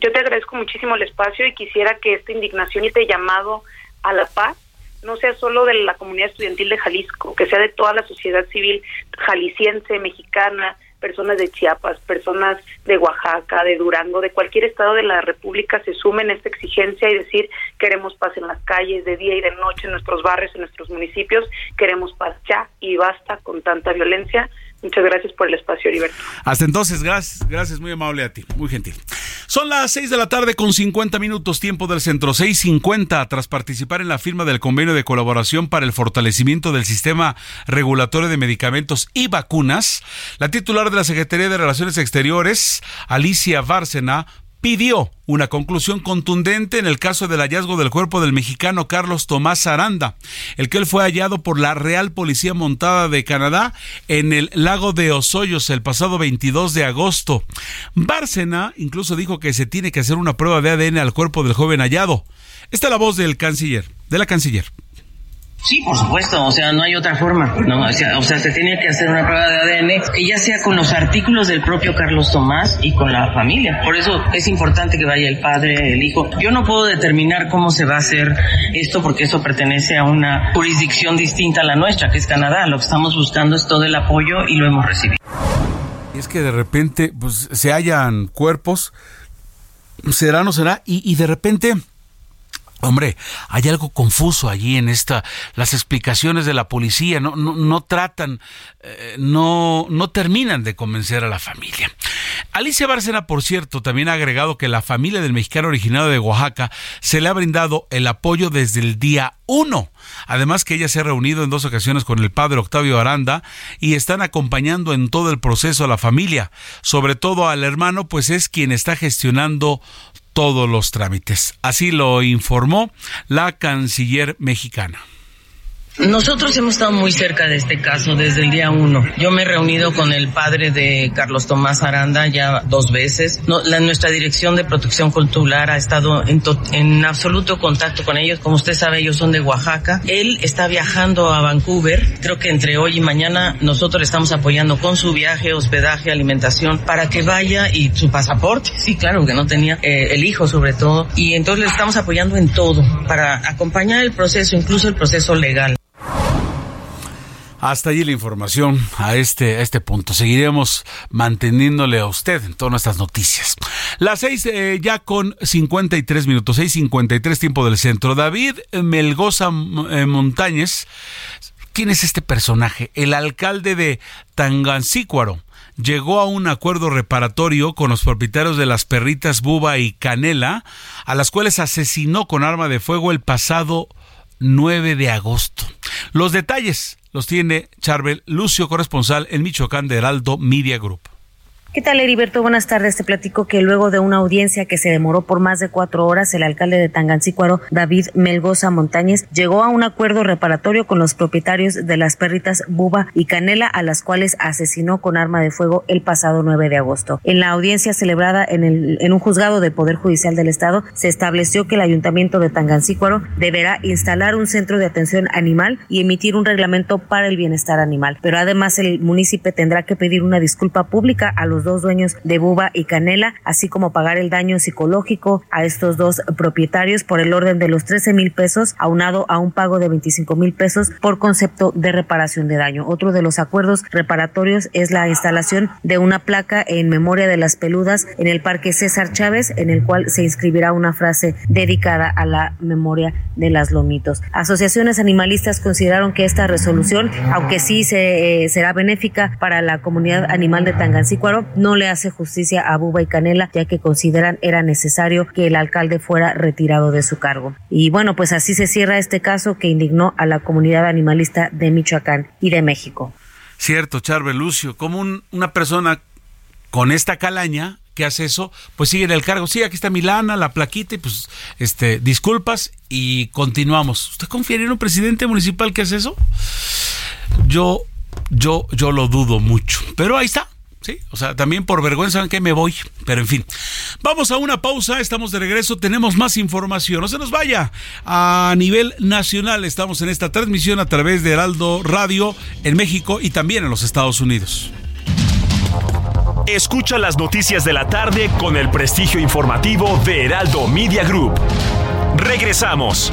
yo te agradezco muchísimo el espacio y quisiera que esta indignación y este llamado a la paz no sea solo de la comunidad estudiantil de Jalisco, que sea de toda la sociedad civil jalisciense, mexicana, personas de Chiapas, personas de Oaxaca, de Durango, de cualquier estado de la República se sumen a esta exigencia y decir queremos paz en las calles, de día y de noche, en nuestros barrios, en nuestros municipios, queremos paz ya y basta con tanta violencia. Muchas gracias por el espacio, Heriberto. Hasta entonces, gracias, gracias, muy amable a ti, muy gentil. Son las 6 de la tarde con 50 minutos tiempo del centro, 6.50 tras participar en la firma del convenio de colaboración para el fortalecimiento del sistema regulatorio de medicamentos y vacunas. La titular de la Secretaría de Relaciones Exteriores, Alicia Bárcena, pidió una conclusión contundente en el caso del hallazgo del cuerpo del mexicano Carlos Tomás Aranda, el que él fue hallado por la Real Policía Montada de Canadá en el lago de Osoyos el pasado 22 de agosto. Bárcena incluso dijo que se tiene que hacer una prueba de ADN al cuerpo del joven hallado. Esta es la voz del canciller, de la canciller. Sí, por supuesto, o sea, no hay otra forma, ¿no? O sea, o sea, se tiene que hacer una prueba de ADN, que ya sea con los artículos del propio Carlos Tomás y con la familia. Por eso es importante que vaya el padre, el hijo. Yo no puedo determinar cómo se va a hacer esto porque eso pertenece a una jurisdicción distinta a la nuestra, que es Canadá. Lo que estamos buscando es todo el apoyo y lo hemos recibido. Y es que de repente, pues, se hallan cuerpos, será no será, y, y de repente Hombre, hay algo confuso allí en esta, las explicaciones de la policía no, no, no tratan, eh, no, no terminan de convencer a la familia. Alicia Bárcena, por cierto, también ha agregado que la familia del mexicano originario de Oaxaca se le ha brindado el apoyo desde el día uno. Además que ella se ha reunido en dos ocasiones con el padre Octavio Aranda y están acompañando en todo el proceso a la familia, sobre todo al hermano, pues es quien está gestionando todos los trámites. Así lo informó la canciller mexicana. Nosotros hemos estado muy cerca de este caso desde el día uno. Yo me he reunido con el padre de Carlos Tomás Aranda ya dos veces. nuestra dirección de protección cultural ha estado en, en absoluto contacto con ellos. Como usted sabe, ellos son de Oaxaca. Él está viajando a Vancouver. Creo que entre hoy y mañana nosotros le estamos apoyando con su viaje, hospedaje, alimentación para que vaya y su pasaporte. Sí, claro, que no tenía eh, el hijo sobre todo. Y entonces le estamos apoyando en todo para acompañar el proceso, incluso el proceso legal. Hasta allí la información a este, este punto. Seguiremos manteniéndole a usted en todas nuestras noticias. Las seis eh, ya con 53 minutos, seis 53 tiempo del centro. David Melgoza eh, Montañez. ¿Quién es este personaje? El alcalde de Tangancícuaro llegó a un acuerdo reparatorio con los propietarios de las perritas Buba y Canela, a las cuales asesinó con arma de fuego el pasado 9 de agosto. Los detalles los tiene Charbel Lucio, corresponsal en Michoacán de Heraldo Media Group. ¿Qué tal, Heriberto? Buenas tardes. Te platico que luego de una audiencia que se demoró por más de cuatro horas, el alcalde de Tangancícuaro, David Melgoza Montañez, llegó a un acuerdo reparatorio con los propietarios de las perritas Buba y Canela, a las cuales asesinó con arma de fuego el pasado 9 de agosto. En la audiencia celebrada en, el, en un juzgado del Poder Judicial del Estado, se estableció que el ayuntamiento de Tangancícuaro deberá instalar un centro de atención animal y emitir un reglamento para el bienestar animal. Pero además el municipio tendrá que pedir una disculpa pública a los dos dueños de Buba y Canela, así como pagar el daño psicológico a estos dos propietarios por el orden de los 13 mil pesos, aunado a un pago de 25 mil pesos por concepto de reparación de daño. Otro de los acuerdos reparatorios es la instalación de una placa en memoria de las peludas en el Parque César Chávez, en el cual se inscribirá una frase dedicada a la memoria de las lomitos. Asociaciones animalistas consideraron que esta resolución, aunque sí se, eh, será benéfica para la comunidad animal de Tangancícuaro, no le hace justicia a Buba y Canela, ya que consideran era necesario que el alcalde fuera retirado de su cargo. Y bueno, pues así se cierra este caso que indignó a la comunidad animalista de Michoacán y de México. Cierto, Charbel Lucio, como una persona con esta calaña que hace eso, pues sigue en el cargo. Sí, aquí está Milana, la plaquita, y pues, este, disculpas y continuamos. ¿Usted confía en un presidente municipal que hace eso? Yo, yo, yo lo dudo mucho. Pero ahí está. Sí, o sea, también por vergüenza que me voy, pero en fin. Vamos a una pausa, estamos de regreso, tenemos más información. No se nos vaya. A nivel nacional estamos en esta transmisión a través de Heraldo Radio en México y también en los Estados Unidos. Escucha las noticias de la tarde con el prestigio informativo de Heraldo Media Group. Regresamos.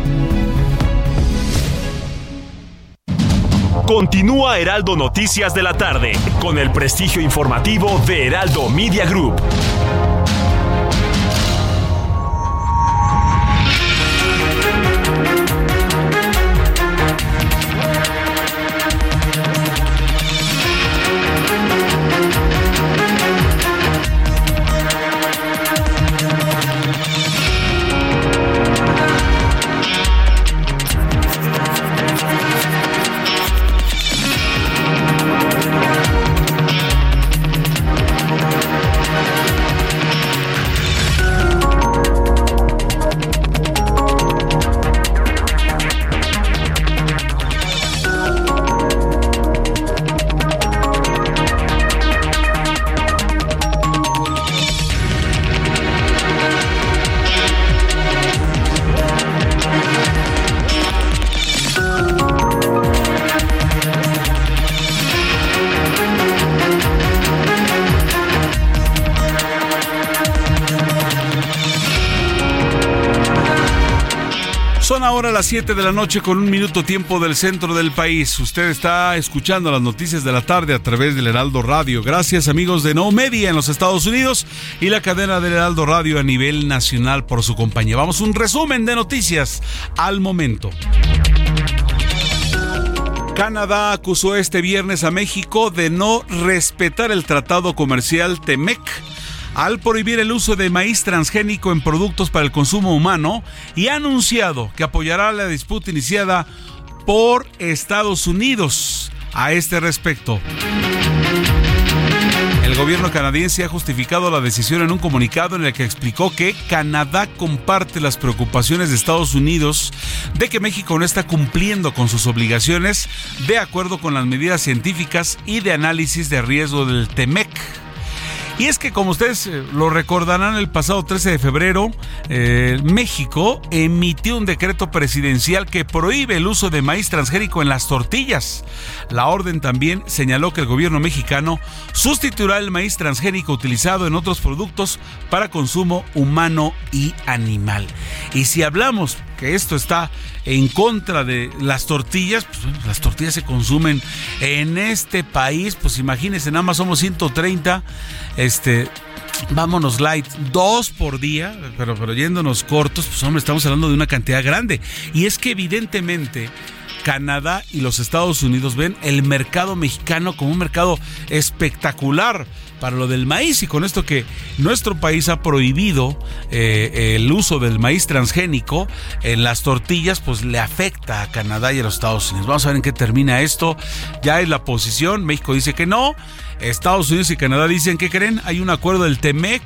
Continúa Heraldo Noticias de la tarde con el prestigio informativo de Heraldo Media Group. Las 7 de la noche con un minuto tiempo del centro del país. Usted está escuchando las noticias de la tarde a través del Heraldo Radio. Gracias amigos de No Media en los Estados Unidos y la cadena del Heraldo Radio a nivel nacional por su compañía. Vamos un resumen de noticias al momento. Canadá acusó este viernes a México de no respetar el tratado comercial TEMEC al prohibir el uso de maíz transgénico en productos para el consumo humano y ha anunciado que apoyará la disputa iniciada por Estados Unidos a este respecto. El gobierno canadiense ha justificado la decisión en un comunicado en el que explicó que Canadá comparte las preocupaciones de Estados Unidos de que México no está cumpliendo con sus obligaciones de acuerdo con las medidas científicas y de análisis de riesgo del TEMEC. Y es que, como ustedes eh, lo recordarán, el pasado 13 de febrero, eh, México emitió un decreto presidencial que prohíbe el uso de maíz transgénico en las tortillas. La orden también señaló que el gobierno mexicano sustituirá el maíz transgénico utilizado en otros productos para consumo humano y animal. Y si hablamos que esto está en contra de las tortillas, pues las tortillas se consumen en este país, pues imagínense, nada más somos 130, este, vámonos light, dos por día, pero, pero yéndonos cortos, pues hombre, estamos hablando de una cantidad grande. Y es que evidentemente Canadá y los Estados Unidos ven el mercado mexicano como un mercado espectacular para lo del maíz y con esto que nuestro país ha prohibido eh, el uso del maíz transgénico en las tortillas, pues le afecta a Canadá y a los Estados Unidos. Vamos a ver en qué termina esto. Ya es la posición. México dice que no. Estados Unidos y Canadá dicen que creen. Hay un acuerdo del TEMEC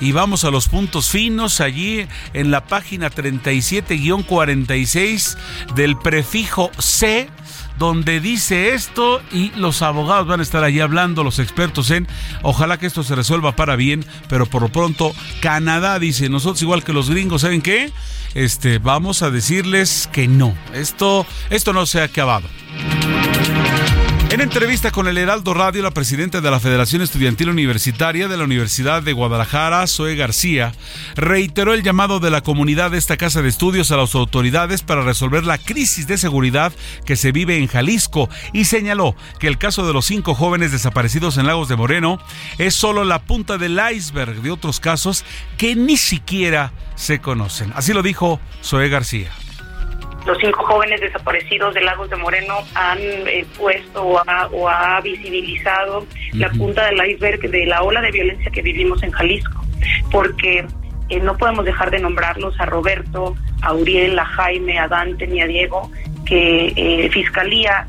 y vamos a los puntos finos allí en la página 37-46 del prefijo C donde dice esto y los abogados van a estar allí hablando, los expertos en, ojalá que esto se resuelva para bien, pero por lo pronto Canadá dice, nosotros igual que los gringos, ¿saben qué? Este, vamos a decirles que no, esto, esto no se ha acabado. En entrevista con el Heraldo Radio, la presidenta de la Federación Estudiantil Universitaria de la Universidad de Guadalajara, Zoe García, reiteró el llamado de la comunidad de esta casa de estudios a las autoridades para resolver la crisis de seguridad que se vive en Jalisco y señaló que el caso de los cinco jóvenes desaparecidos en Lagos de Moreno es solo la punta del iceberg de otros casos que ni siquiera se conocen. Así lo dijo Zoe García los cinco jóvenes desaparecidos de Lagos de Moreno han eh, puesto o ha, visibilizado la punta del iceberg de la ola de violencia que vivimos en Jalisco, porque eh, no podemos dejar de nombrarlos a Roberto, a Uriel, a Jaime, a Dante ni a Diego, que eh, Fiscalía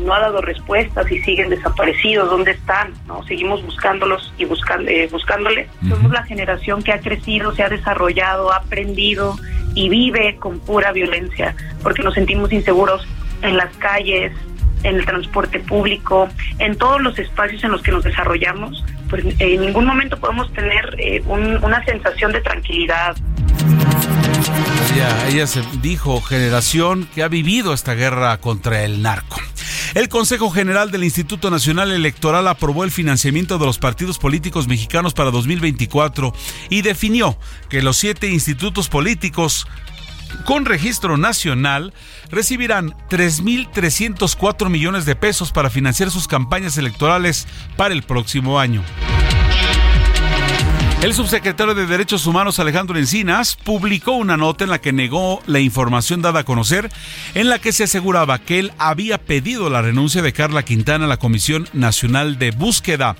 no ha dado respuestas y siguen desaparecidos. ¿Dónde están? no Seguimos buscándolos y buscando, buscándole. Somos la generación que ha crecido, se ha desarrollado, ha aprendido y vive con pura violencia, porque nos sentimos inseguros en las calles, en el transporte público, en todos los espacios en los que nos desarrollamos, pues en ningún momento podemos tener eh, una sensación de tranquilidad. Ella, ella se dijo generación que ha vivido esta guerra contra el narco. El Consejo General del Instituto Nacional Electoral aprobó el financiamiento de los partidos políticos mexicanos para 2024 y definió que los siete institutos políticos con registro nacional recibirán 3.304 millones de pesos para financiar sus campañas electorales para el próximo año. El subsecretario de Derechos Humanos Alejandro Encinas publicó una nota en la que negó la información dada a conocer en la que se aseguraba que él había pedido la renuncia de Carla Quintana a la Comisión Nacional de Búsqueda.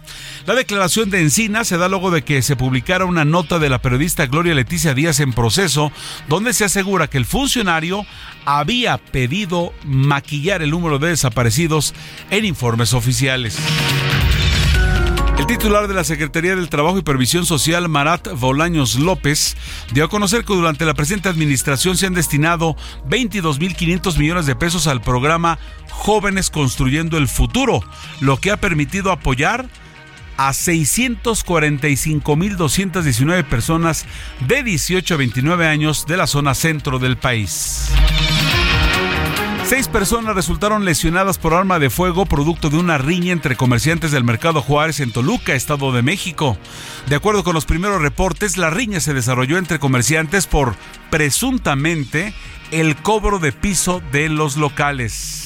La declaración de Encinas se da luego de que se publicara una nota de la periodista Gloria Leticia Díaz en proceso donde se asegura que el funcionario había pedido maquillar el número de desaparecidos en informes oficiales. El titular de la Secretaría del Trabajo y Previsión Social, Marat Bolaños López, dio a conocer que durante la presente administración se han destinado 22.500 millones de pesos al programa Jóvenes Construyendo el Futuro, lo que ha permitido apoyar a 645.219 personas de 18 a 29 años de la zona centro del país. Seis personas resultaron lesionadas por arma de fuego producto de una riña entre comerciantes del Mercado Juárez en Toluca, Estado de México. De acuerdo con los primeros reportes, la riña se desarrolló entre comerciantes por presuntamente el cobro de piso de los locales.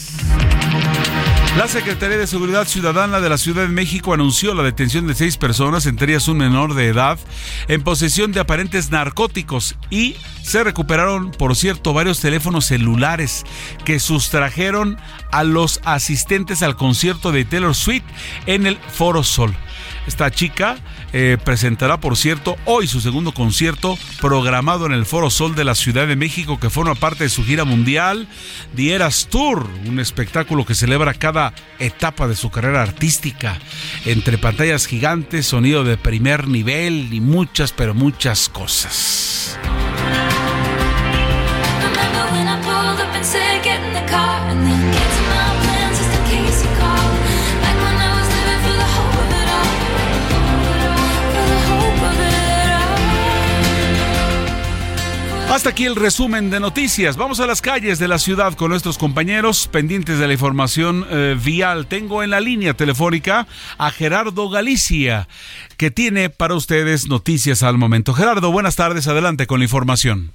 La Secretaría de Seguridad Ciudadana de la Ciudad de México anunció la detención de seis personas, entre ellas un menor de edad, en posesión de aparentes narcóticos y se recuperaron, por cierto, varios teléfonos celulares que sustrajeron a los asistentes al concierto de Taylor Swift en el Foro Sol. Esta chica eh, presentará, por cierto, hoy su segundo concierto programado en el Foro Sol de la Ciudad de México, que forma parte de su gira mundial, The Eras Tour, un espectáculo que celebra cada etapa de su carrera artística, entre pantallas gigantes, sonido de primer nivel y muchas, pero muchas cosas. Hasta aquí el resumen de noticias. Vamos a las calles de la ciudad con nuestros compañeros pendientes de la información eh, vial. Tengo en la línea telefónica a Gerardo Galicia, que tiene para ustedes noticias al momento. Gerardo, buenas tardes. Adelante con la información.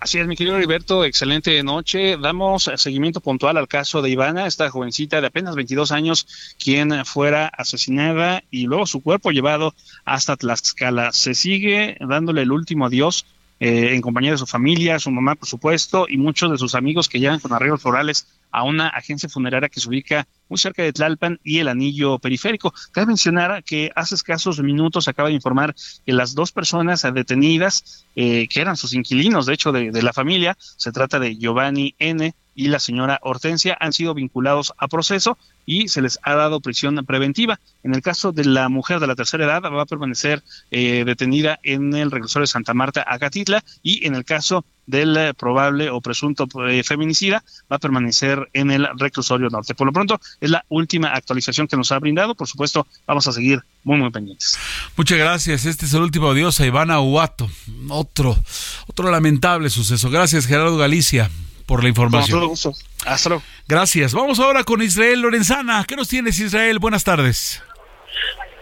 Así es, mi querido Heriberto, excelente noche. Damos seguimiento puntual al caso de Ivana, esta jovencita de apenas 22 años, quien fuera asesinada y luego su cuerpo llevado hasta Tlaxcala. Se sigue dándole el último adiós eh, en compañía de su familia, su mamá, por supuesto, y muchos de sus amigos que llegan con arreglos florales a una agencia funeraria que se ubica muy cerca de Tlalpan y el anillo periférico. Cabe mencionar que hace escasos minutos acaba de informar que las dos personas detenidas, eh, que eran sus inquilinos, de hecho, de, de la familia, se trata de Giovanni N y la señora Hortensia, han sido vinculados a proceso y se les ha dado prisión preventiva. En el caso de la mujer de la tercera edad, va a permanecer eh, detenida en el reclusorio de Santa Marta, Acatitla, y en el caso del eh, probable o presunto eh, feminicida, va a permanecer en el reclusorio norte. Por lo pronto, es la última actualización que nos ha brindado. Por supuesto, vamos a seguir muy, muy pendientes. Muchas gracias. Este es el último adiós a Ivana Uato. Otro, otro lamentable suceso. Gracias, Gerardo Galicia por la información. Con todo gusto. Hasta luego. Gracias. Vamos ahora con Israel Lorenzana. ¿Qué nos tienes, Israel? Buenas tardes.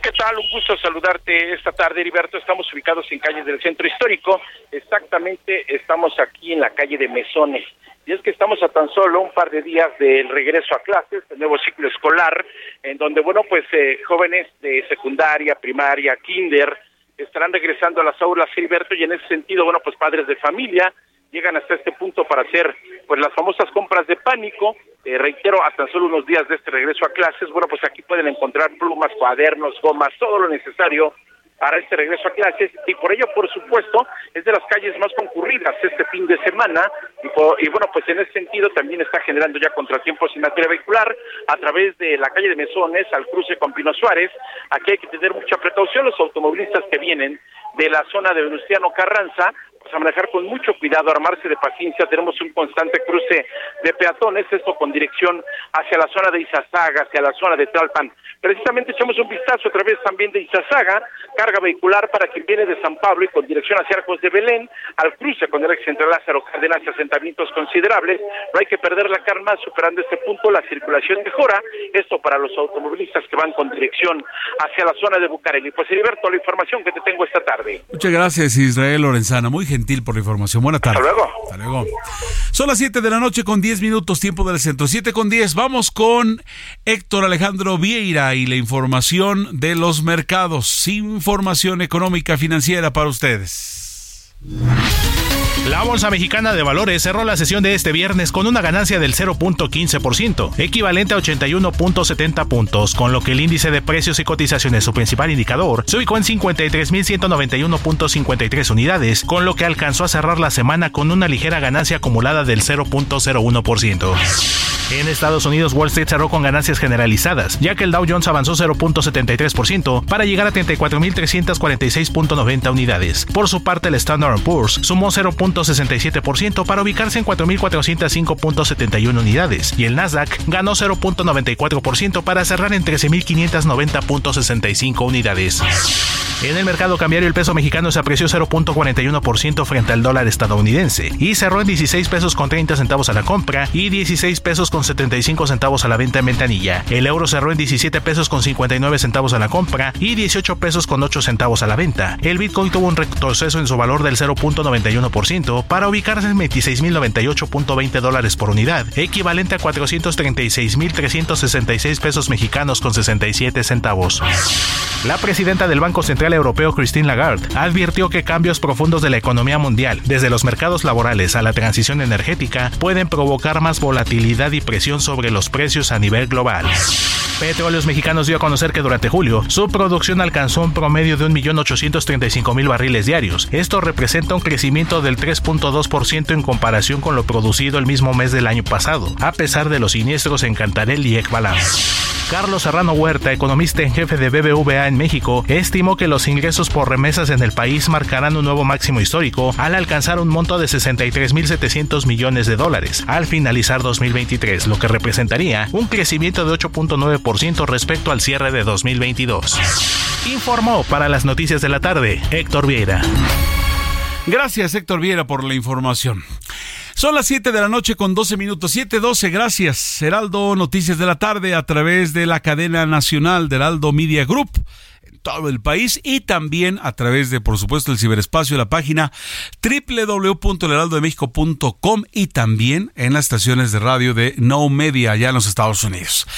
¿Qué tal? Un gusto saludarte esta tarde, Heriberto. Estamos ubicados en calles del centro histórico. Exactamente, estamos aquí en la calle de Mesones. Y es que estamos a tan solo un par de días del regreso a clases, el nuevo ciclo escolar, en donde, bueno, pues eh, jóvenes de secundaria, primaria, kinder, estarán regresando a las aulas, Heriberto, y en ese sentido, bueno, pues padres de familia, llegan hasta este punto para hacer pues las famosas compras de pánico. Eh, reitero, a tan solo unos días de este regreso a clases, bueno, pues aquí pueden encontrar plumas, cuadernos, gomas, todo lo necesario para este regreso a clases y por ello, por supuesto, es de las calles más concurridas este fin de semana y, bueno, pues en ese sentido también está generando ya contratiempos en materia vehicular a través de la calle de Mesones al cruce con Pino Suárez. Aquí hay que tener mucha precaución los automovilistas que vienen de la zona de Venustiano Carranza, pues a manejar con mucho cuidado, armarse de paciencia. Tenemos un constante cruce de peatones, esto con dirección hacia la zona de Izazaga, hacia la zona de Tlalpan. Precisamente echamos un vistazo a través también de Izazaga, carga vehicular para quien viene de San Pablo y con dirección hacia Arcos de Belén, al cruce con el ex entre Lázaro Cárdenas y asentamientos considerables. No hay que perder la calma, superando este punto la circulación mejora. Esto para los automovilistas que van con dirección hacia la zona de Bucareli. Pues Heriberto, la información que te tengo esta tarde. Muchas gracias, Israel Lorenzana. Muy gentil por la información. Buenas tardes. Hasta luego. Hasta luego. Son las 7 de la noche con 10 minutos, tiempo del centro. 7 con 10. Vamos con Héctor Alejandro Vieira y la información de los mercados. Información económica financiera para ustedes. La Bolsa Mexicana de Valores cerró la sesión de este viernes con una ganancia del 0.15%, equivalente a 81.70 puntos, con lo que el índice de precios y cotizaciones, su principal indicador, se ubicó en 53.191.53 unidades, con lo que alcanzó a cerrar la semana con una ligera ganancia acumulada del 0.01%. En Estados Unidos, Wall Street cerró con ganancias generalizadas, ya que el Dow Jones avanzó 0.73% para llegar a 34.346.90 unidades. Por su parte, el Standard Poor's sumó 0.67% para ubicarse en 4.405.71 unidades, y el Nasdaq ganó 0.94% para cerrar en 13.590.65 unidades. En el mercado cambiario, el peso mexicano se apreció 0.41% frente al dólar estadounidense y cerró en 16 pesos con 30 centavos a la compra y 16 pesos con 75 centavos a la venta en ventanilla. El euro cerró en 17 pesos con 59 centavos a la compra y 18 pesos con 8 centavos a la venta. El Bitcoin tuvo un retroceso en su valor del 0.91% para ubicarse en 26.098.20 dólares por unidad, equivalente a 436.366 pesos mexicanos con 67 centavos. La presidenta del Banco Central Europeo, Christine Lagarde, advirtió que cambios profundos de la economía mundial, desde los mercados laborales a la transición energética, pueden provocar más volatilidad y presión sobre los precios a nivel global. Petróleos Mexicanos dio a conocer que durante julio su producción alcanzó un promedio de 1.835.000 barriles diarios. Esto representa un crecimiento del 3.2% en comparación con lo producido el mismo mes del año pasado, a pesar de los siniestros en Cantarell y Ekbalam. Carlos Serrano Huerta, economista en jefe de BBVA en México, estimó que los ingresos por remesas en el país marcarán un nuevo máximo histórico al alcanzar un monto de 63.700 millones de dólares al finalizar 2023, lo que representaría un crecimiento de 8.9% respecto al cierre de 2022. Informó para las noticias de la tarde Héctor Vieira. Gracias Héctor Vieira por la información. Son las 7 de la noche con 12 minutos. 7:12, gracias. Heraldo Noticias de la tarde a través de la cadena nacional de Heraldo Media Group todo el país y también a través de, por supuesto, el ciberespacio, la página www.elheraldodemexico.com y también en las estaciones de radio de No Media allá en los Estados Unidos.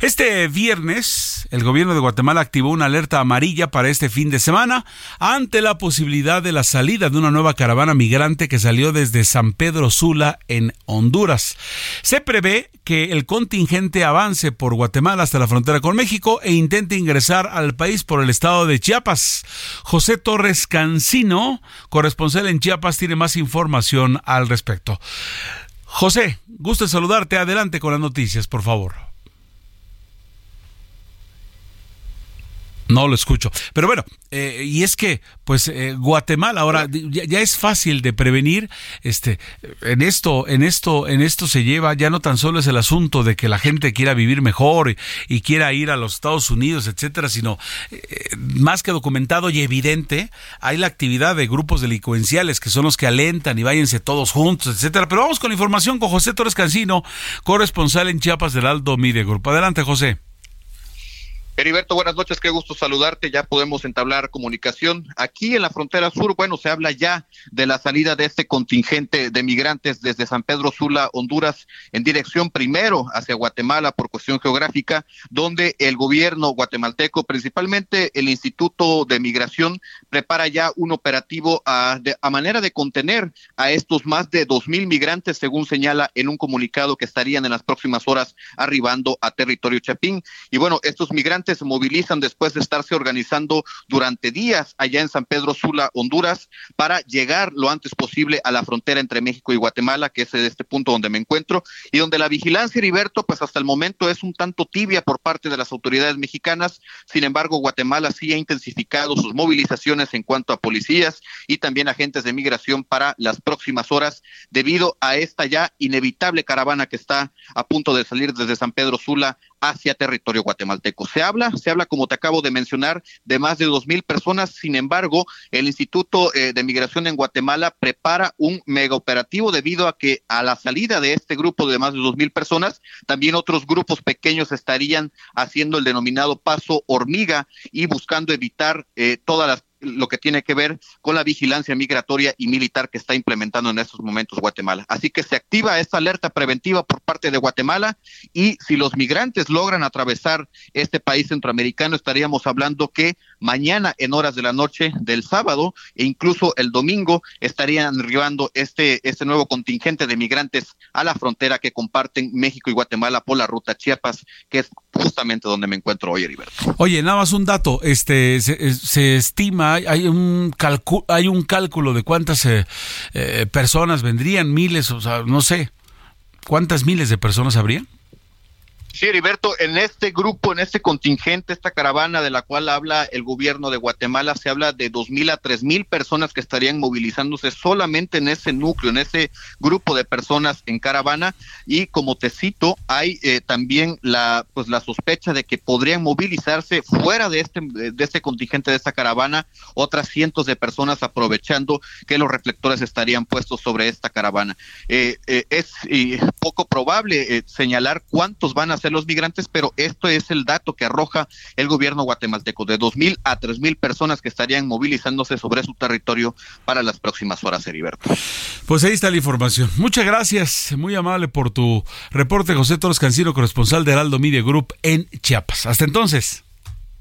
Este viernes, el gobierno de Guatemala activó una alerta amarilla para este fin de semana ante la posibilidad de la salida de una nueva caravana migrante que salió desde San Pedro Sula en Honduras. Se prevé que el contingente avance por Guatemala hasta la frontera con México e intente ingresar al país por el estado de Chiapas. José Torres Cancino, corresponsal en Chiapas, tiene más información al respecto. José, gusto en saludarte. Adelante con las noticias, por favor. No lo escucho. Pero bueno, eh, y es que, pues, eh, Guatemala ahora ya, es fácil de prevenir. Este, en esto, en esto, en esto se lleva ya no tan solo es el asunto de que la gente quiera vivir mejor y, quiera ir a los Estados Unidos, etcétera, sino eh, más que documentado y evidente, hay la actividad de grupos delincuenciales que son los que alentan y váyanse todos juntos, etcétera. Pero vamos con información con José Torres Cancino, corresponsal en Chiapas del Aldo Media Group. Adelante, José. Heriberto, buenas noches, qué gusto saludarte. Ya podemos entablar comunicación. Aquí en la frontera sur, bueno, se habla ya de la salida de este contingente de migrantes desde San Pedro Sula, Honduras, en dirección primero hacia Guatemala por cuestión geográfica, donde el gobierno guatemalteco, principalmente el Instituto de Migración, prepara ya un operativo a, a manera de contener a estos más de dos mil migrantes, según señala en un comunicado que estarían en las próximas horas arribando a territorio Chapín. Y bueno, estos migrantes se movilizan después de estarse organizando durante días allá en San Pedro Sula, Honduras, para llegar lo antes posible a la frontera entre México y Guatemala, que es este punto donde me encuentro, y donde la vigilancia, Heriberto, pues hasta el momento es un tanto tibia por parte de las autoridades mexicanas. Sin embargo, Guatemala sí ha intensificado sus movilizaciones en cuanto a policías y también agentes de migración para las próximas horas, debido a esta ya inevitable caravana que está a punto de salir desde San Pedro Sula hacia territorio guatemalteco. Se habla, se habla, como te acabo de mencionar, de más de dos mil personas. Sin embargo, el Instituto eh, de Migración en Guatemala prepara un mega operativo debido a que a la salida de este grupo de más de dos mil personas, también otros grupos pequeños estarían haciendo el denominado paso hormiga y buscando evitar eh, todas las lo que tiene que ver con la vigilancia migratoria y militar que está implementando en estos momentos Guatemala. Así que se activa esta alerta preventiva por parte de Guatemala y si los migrantes logran atravesar este país centroamericano, estaríamos hablando que mañana en horas de la noche del sábado e incluso el domingo estarían arribando este, este nuevo contingente de migrantes a la frontera que comparten México y Guatemala por la ruta Chiapas, que es justamente donde me encuentro hoy, Heriberto. Oye, nada más un dato, este se, se estima hay, un, hay un cálculo de cuántas eh, eh, personas vendrían, miles, o sea, no sé, ¿cuántas miles de personas habría? Sí, Heriberto, en este grupo, en este contingente, esta caravana de la cual habla el gobierno de Guatemala, se habla de dos mil a tres mil personas que estarían movilizándose solamente en ese núcleo, en ese grupo de personas en caravana. Y como te cito, hay eh, también la, pues la sospecha de que podrían movilizarse fuera de este, de este contingente, de esta caravana, otras cientos de personas aprovechando que los reflectores estarían puestos sobre esta caravana. Eh, eh, es poco probable señalar cuántos van a ser los migrantes, pero esto es el dato que arroja el gobierno guatemalteco, de dos mil a tres mil personas que estarían movilizándose sobre su territorio para las próximas horas, Heriberto. Pues ahí está la información. Muchas gracias, muy amable por tu reporte, José Torres Cancino, corresponsal de Heraldo Media Group en Chiapas. Hasta entonces.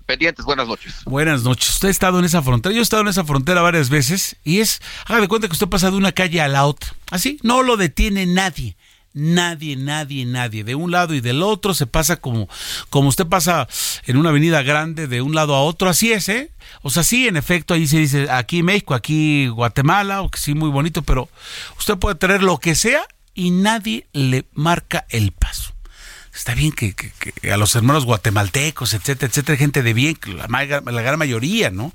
Pendientes, buenas noches. Buenas noches. Usted ha estado en esa frontera. Yo he estado en esa frontera varias veces y es, haga de cuenta que usted pasa de una calle a la otra. Así, no lo detiene nadie nadie, nadie, nadie. De un lado y del otro se pasa como, como usted pasa en una avenida grande de un lado a otro. Así es, ¿eh? O sea, sí, en efecto, ahí se dice aquí México, aquí Guatemala, o que sí, muy bonito, pero usted puede tener lo que sea y nadie le marca el paso. Está bien que, a los hermanos guatemaltecos, etcétera, etcétera, gente de bien, la, la gran mayoría, ¿no?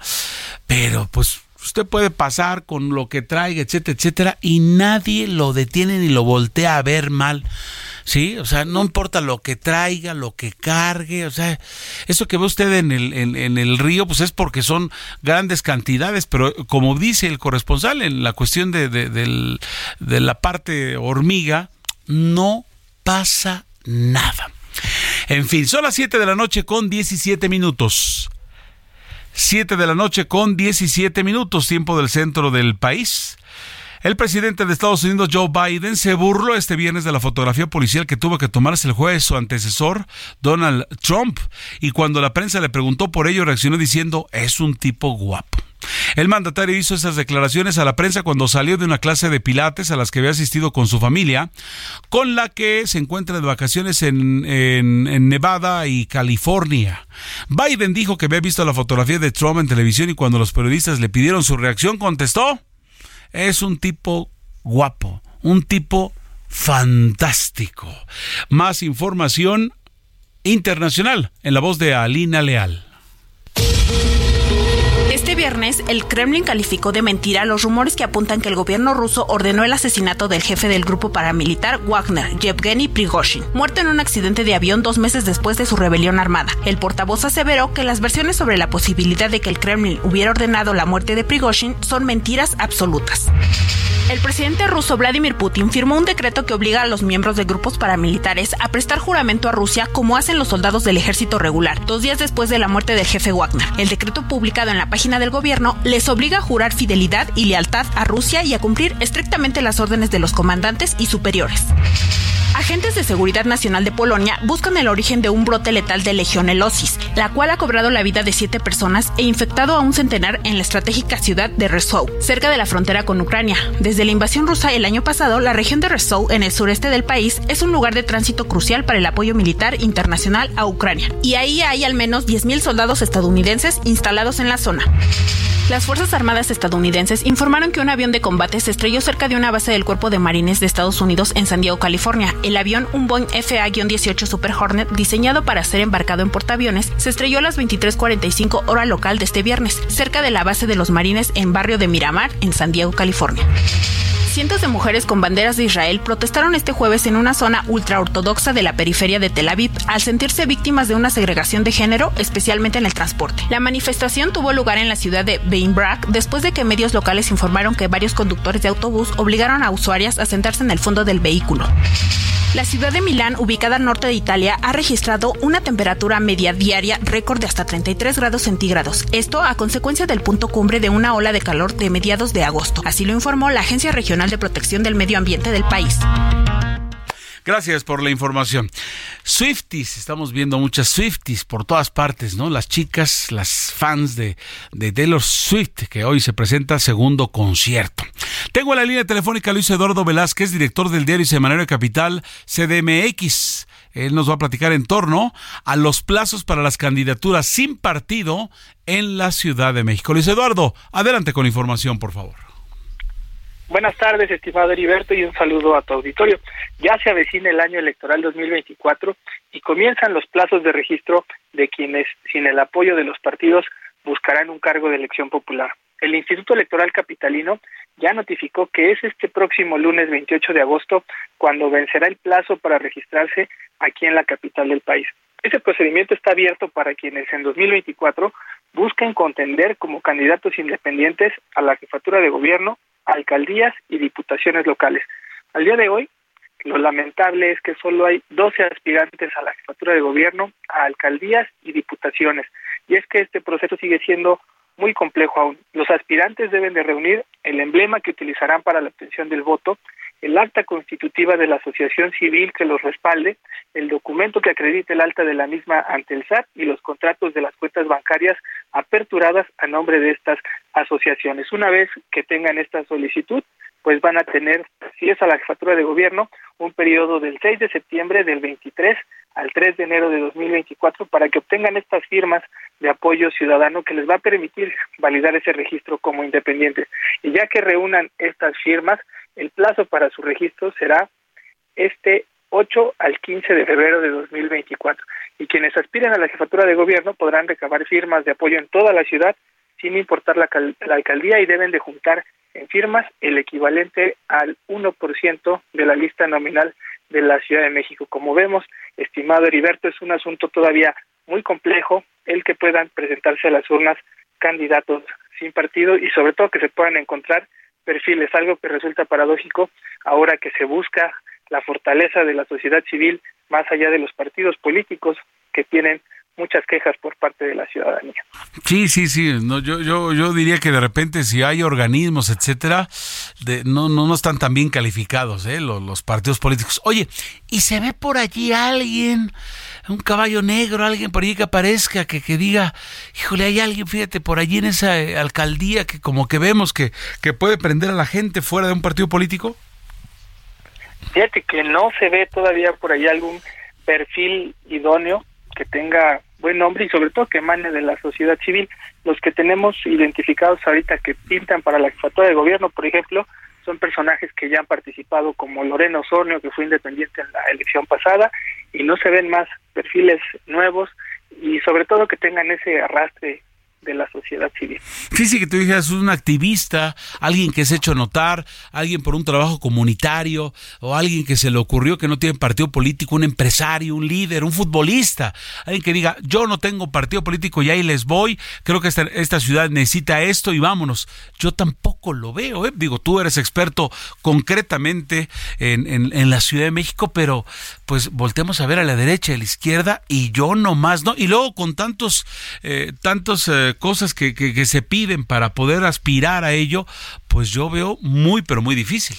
Pero pues Usted puede pasar con lo que traiga, etcétera, etcétera, y nadie lo detiene ni lo voltea a ver mal. ¿sí? O sea, no importa lo que traiga, lo que cargue, o sea, eso que ve usted en el, en, el río, pues es porque son grandes cantidades, pero como dice el corresponsal en la cuestión de, de, de la parte hormiga, no pasa nada. En fin, son las 7 de la noche con 17 minutos. 7 de la noche con 17 minutos, tiempo del centro del país. El presidente de Estados Unidos, Joe Biden, se burló este viernes de la fotografía policial que tuvo que tomarse el juez su antecesor, Donald Trump, y cuando la prensa le preguntó por ello, reaccionó diciendo, es un tipo guapo. El mandatario hizo esas declaraciones a la prensa cuando salió de una clase de pilates a las que había asistido con su familia, con la que se encuentra de vacaciones en, en, Nevada y California. Biden dijo que había visto la fotografía de Trump en televisión y cuando los periodistas le pidieron su reacción contestó, es un tipo guapo, un tipo fantástico. Más información internacional en la voz de Alina Leal. Este viernes, el Kremlin calificó de mentira los rumores que apuntan que el gobierno ruso ordenó el asesinato del jefe del grupo paramilitar Wagner, Yevgeny Prigozhin, muerto en un accidente de avión dos meses después de su rebelión armada. El portavoz aseveró que las versiones sobre la posibilidad de que el Kremlin hubiera ordenado la muerte de Prigozhin son mentiras absolutas. El presidente ruso Vladimir Putin firmó un decreto que obliga a los miembros de grupos paramilitares a prestar juramento a Rusia como hacen los soldados del ejército regular, dos días después de la muerte del jefe Wagner. El decreto publicado en la página del gobierno les obliga a jurar fidelidad y lealtad a Rusia y a cumplir estrictamente las órdenes de los comandantes y superiores. Agentes de Seguridad Nacional de Polonia buscan el origen de un brote letal de legionelosis, la cual ha cobrado la vida de siete personas e infectado a un centenar en la estratégica ciudad de Rzeszów, cerca de la frontera con Ucrania. Desde la invasión rusa el año pasado, la región de Rzeszów, en el sureste del país, es un lugar de tránsito crucial para el apoyo militar internacional a Ucrania, y ahí hay al menos 10.000 soldados estadounidenses instalados en la zona. Las Fuerzas Armadas estadounidenses informaron que un avión de combate se estrelló cerca de una base del Cuerpo de Marines de Estados Unidos en San Diego, California. El avión, un Boeing FA-18 Super Hornet, diseñado para ser embarcado en portaaviones, se estrelló a las 23:45 hora local de este viernes, cerca de la base de los Marines en barrio de Miramar, en San Diego, California. Cientos de mujeres con banderas de Israel protestaron este jueves en una zona ultraortodoxa de la periferia de Tel Aviv al sentirse víctimas de una segregación de género, especialmente en el transporte. La manifestación tuvo lugar en la ciudad de Beinbrak después de que medios locales informaron que varios conductores de autobús obligaron a usuarias a sentarse en el fondo del vehículo. La ciudad de Milán, ubicada al norte de Italia, ha registrado una temperatura media diaria récord de hasta 33 grados centígrados. Esto a consecuencia del punto cumbre de una ola de calor de mediados de agosto. Así lo informó la Agencia Regional de Protección del Medio Ambiente del país. Gracias por la información. Swifties, estamos viendo muchas Swifties por todas partes, ¿no? Las chicas, las fans de, de Taylor Swift, que hoy se presenta segundo concierto. Tengo en la línea telefónica Luis Eduardo Velázquez, director del diario Semanario Capital CDMX. Él nos va a platicar en torno a los plazos para las candidaturas sin partido en la Ciudad de México. Luis Eduardo, adelante con información, por favor. Buenas tardes, estimado Heriberto, y un saludo a tu auditorio. Ya se avecina el año electoral 2024 y comienzan los plazos de registro de quienes, sin el apoyo de los partidos, buscarán un cargo de elección popular. El Instituto Electoral Capitalino ya notificó que es este próximo lunes 28 de agosto cuando vencerá el plazo para registrarse aquí en la capital del país. Ese procedimiento está abierto para quienes en 2024 busquen contender como candidatos independientes a la jefatura de gobierno alcaldías y diputaciones locales. Al día de hoy, lo lamentable es que solo hay 12 aspirantes a la jefatura de gobierno, a alcaldías y diputaciones. Y es que este proceso sigue siendo muy complejo aún. Los aspirantes deben de reunir el emblema que utilizarán para la obtención del voto, el acta constitutiva de la asociación civil que los respalde, el documento que acredite el alta de la misma ante el SAT y los contratos de las cuentas bancarias aperturadas a nombre de estas asociaciones. Una vez que tengan esta solicitud, pues van a tener, si es a la jefatura de gobierno, un periodo del 6 de septiembre del 23 al 3 de enero de 2024 para que obtengan estas firmas de apoyo ciudadano que les va a permitir validar ese registro como independientes. Y ya que reúnan estas firmas, el plazo para su registro será este 8 al 15 de febrero de 2024. Y quienes aspiren a la jefatura de gobierno podrán recabar firmas de apoyo en toda la ciudad sin importar la, la alcaldía y deben de juntar en firmas el equivalente al 1% de la lista nominal de la Ciudad de México. Como vemos, estimado Heriberto, es un asunto todavía muy complejo el que puedan presentarse a las urnas candidatos sin partido y sobre todo que se puedan encontrar perfiles, algo que resulta paradójico ahora que se busca la fortaleza de la sociedad civil más allá de los partidos políticos que tienen muchas quejas por parte de la ciudadanía. Sí, sí, sí. No, yo, yo, yo diría que de repente si hay organismos, etcétera, de, no, no, no están tan bien calificados, ¿eh? los, los partidos políticos. Oye, ¿y se ve por allí alguien, un caballo negro, alguien por allí que aparezca, que, que diga, híjole, hay alguien, fíjate, por allí en esa eh, alcaldía que como que vemos que, que puede prender a la gente fuera de un partido político? Fíjate que no se ve todavía por ahí algún perfil idóneo que tenga buen nombre y sobre todo que emane de la sociedad civil. Los que tenemos identificados ahorita que pintan para la jefatura de gobierno, por ejemplo, son personajes que ya han participado como Lorena Osornio, que fue independiente en la elección pasada, y no se ven más perfiles nuevos y sobre todo que tengan ese arrastre de la sociedad civil. Fíjese que tú dijeras un activista, alguien que se ha hecho notar, alguien por un trabajo comunitario, o alguien que se le ocurrió que no tiene partido político, un empresario, un líder, un futbolista, alguien que diga, yo no tengo partido político y ahí les voy, creo que esta, ciudad necesita esto y vámonos. Yo tampoco lo veo, ¿eh? digo, tú eres experto concretamente en, en, en la Ciudad de México, pero pues volteamos a ver a la derecha y a la izquierda y yo nomás, ¿no? Y luego con tantos, eh, tantos... Eh, cosas que, que, se piden para poder aspirar a ello, pues yo veo muy, pero muy difícil.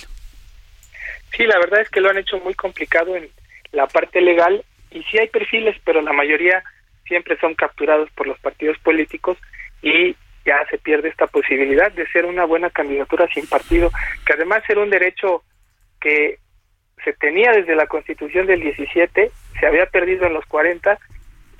Sí, la verdad es que lo han hecho muy complicado en la parte legal y sí hay perfiles, pero la mayoría siempre son capturados por los partidos políticos y ya se pierde esta posibilidad de ser una buena candidatura sin partido, que además era un derecho que se tenía desde la constitución del 17, se había perdido en los 40,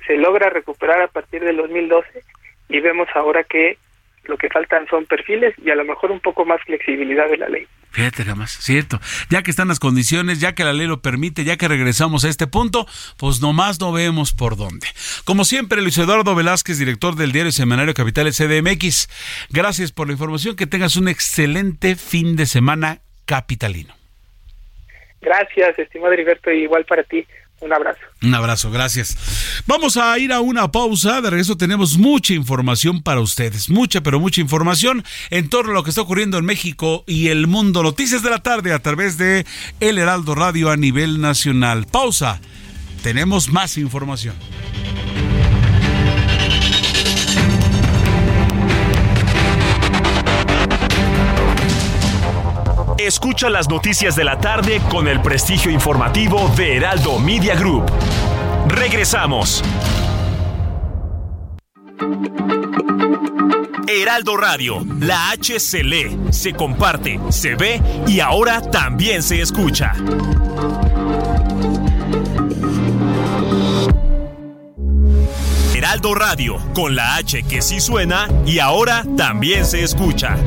se logra recuperar a partir del 2012 y vemos ahora que lo que faltan son perfiles y a lo mejor un poco más flexibilidad de la ley. Fíjate nada más, cierto. Ya que están las condiciones, ya que la ley lo permite, ya que regresamos a este punto, pues nomás no vemos por dónde. Como siempre, Luis Eduardo Velázquez, director del diario Semanario Capitales CDMX. Gracias por la información, que tengas un excelente fin de semana capitalino. Gracias, estimado Heriberto, y igual para ti. Un abrazo. Un abrazo, gracias. Vamos a ir a una pausa. De regreso tenemos mucha información para ustedes. Mucha, pero mucha información en torno a lo que está ocurriendo en México y el mundo. Noticias de la tarde a través de El Heraldo Radio a nivel nacional. Pausa. Tenemos más información. Escucha las noticias de la tarde con el prestigio informativo de Heraldo Media Group. Regresamos. Heraldo Radio, la H se lee, se comparte, se ve y ahora también se escucha. Heraldo Radio, con la H que sí suena y ahora también se escucha.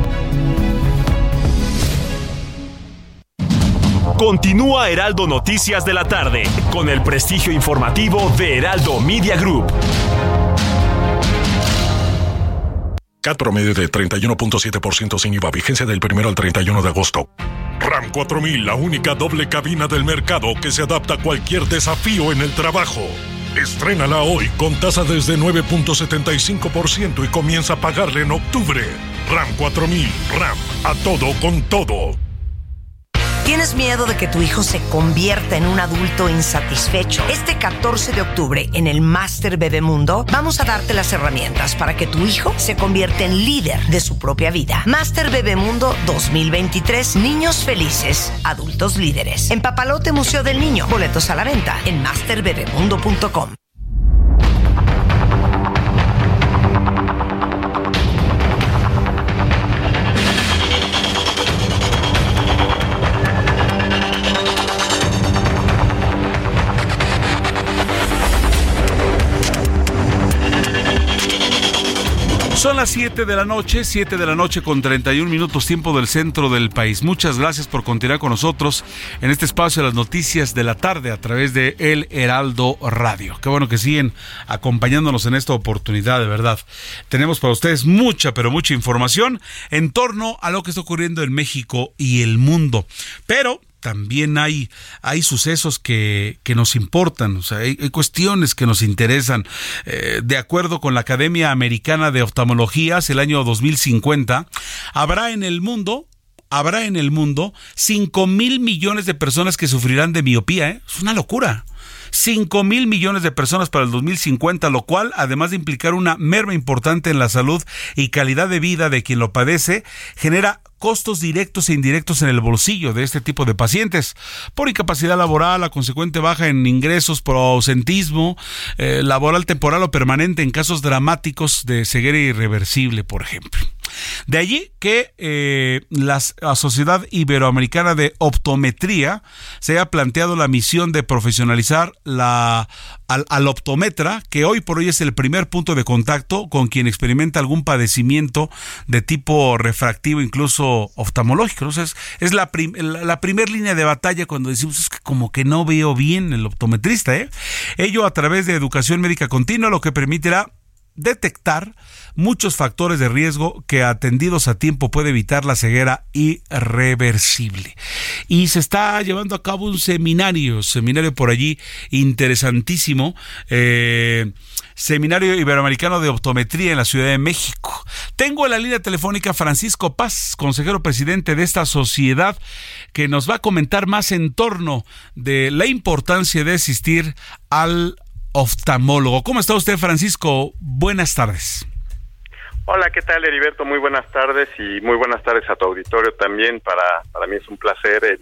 Continúa Heraldo Noticias de la tarde con el prestigio informativo de Heraldo Media Group. CAT promedio de 31.7% sin IVA, vigencia del 1 al 31 de agosto. RAM 4000, la única doble cabina del mercado que se adapta a cualquier desafío en el trabajo. Estrénala hoy con tasa desde 9.75% y comienza a pagarle en octubre. RAM 4000, RAM, a todo con todo. ¿Tienes miedo de que tu hijo se convierta en un adulto insatisfecho? Este 14 de octubre en el Master Bebemundo vamos a darte las herramientas para que tu hijo se convierta en líder de su propia vida. Master Bebemundo 2023. Niños felices, adultos líderes. En Papalote Museo del Niño. Boletos a la venta en masterbebemundo.com. Son las 7 de la noche, 7 de la noche con 31 minutos tiempo del centro del país. Muchas gracias por continuar con nosotros en este espacio de las noticias de la tarde a través de El Heraldo Radio. Qué bueno que siguen acompañándonos en esta oportunidad, de verdad. Tenemos para ustedes mucha, pero mucha información en torno a lo que está ocurriendo en México y el mundo. Pero también hay, hay sucesos que, que, nos importan, o sea, hay, cuestiones que nos interesan. Eh, de acuerdo con la Academia Americana de Oftalmología, el año 2050, habrá en el mundo habrá en el mundo 5 mil millones de personas que sufrirán de miopía. ¿eh? Es una locura. 5 mil millones de personas para el 2050, lo cual, además de implicar una merma importante en la salud y calidad de vida de quien lo padece, genera costos directos e indirectos en el bolsillo de este tipo de pacientes, por incapacidad laboral, la consecuente baja en ingresos por ausentismo, eh, laboral temporal o permanente en casos dramáticos de ceguera irreversible, por ejemplo. De allí que eh, la Sociedad Iberoamericana de Optometría se haya planteado la misión de profesionalizar la, al, al, optometra, que hoy por hoy es el primer punto de contacto con quien experimenta algún padecimiento de tipo refractivo, incluso oftalmológico. Es la, la, primera línea de batalla cuando decimos es que como que no veo bien el optometrista. ¿eh? Ello a través de educación médica continua, lo que permitirá detectar muchos factores de riesgo que atendidos a tiempo puede evitar la ceguera irreversible. Y se está llevando a cabo un seminario, seminario por allí interesantísimo. Eh, Seminario Iberoamericano de Optometría en la Ciudad de México. Tengo en la línea telefónica Francisco Paz, consejero presidente de esta sociedad, que nos va a comentar más en torno de la importancia de asistir al oftalmólogo. ¿Cómo está usted, Francisco? Buenas tardes. Hola, ¿qué tal, Heriberto? Muy buenas tardes y muy buenas tardes a tu auditorio también. Para, para mí es un placer el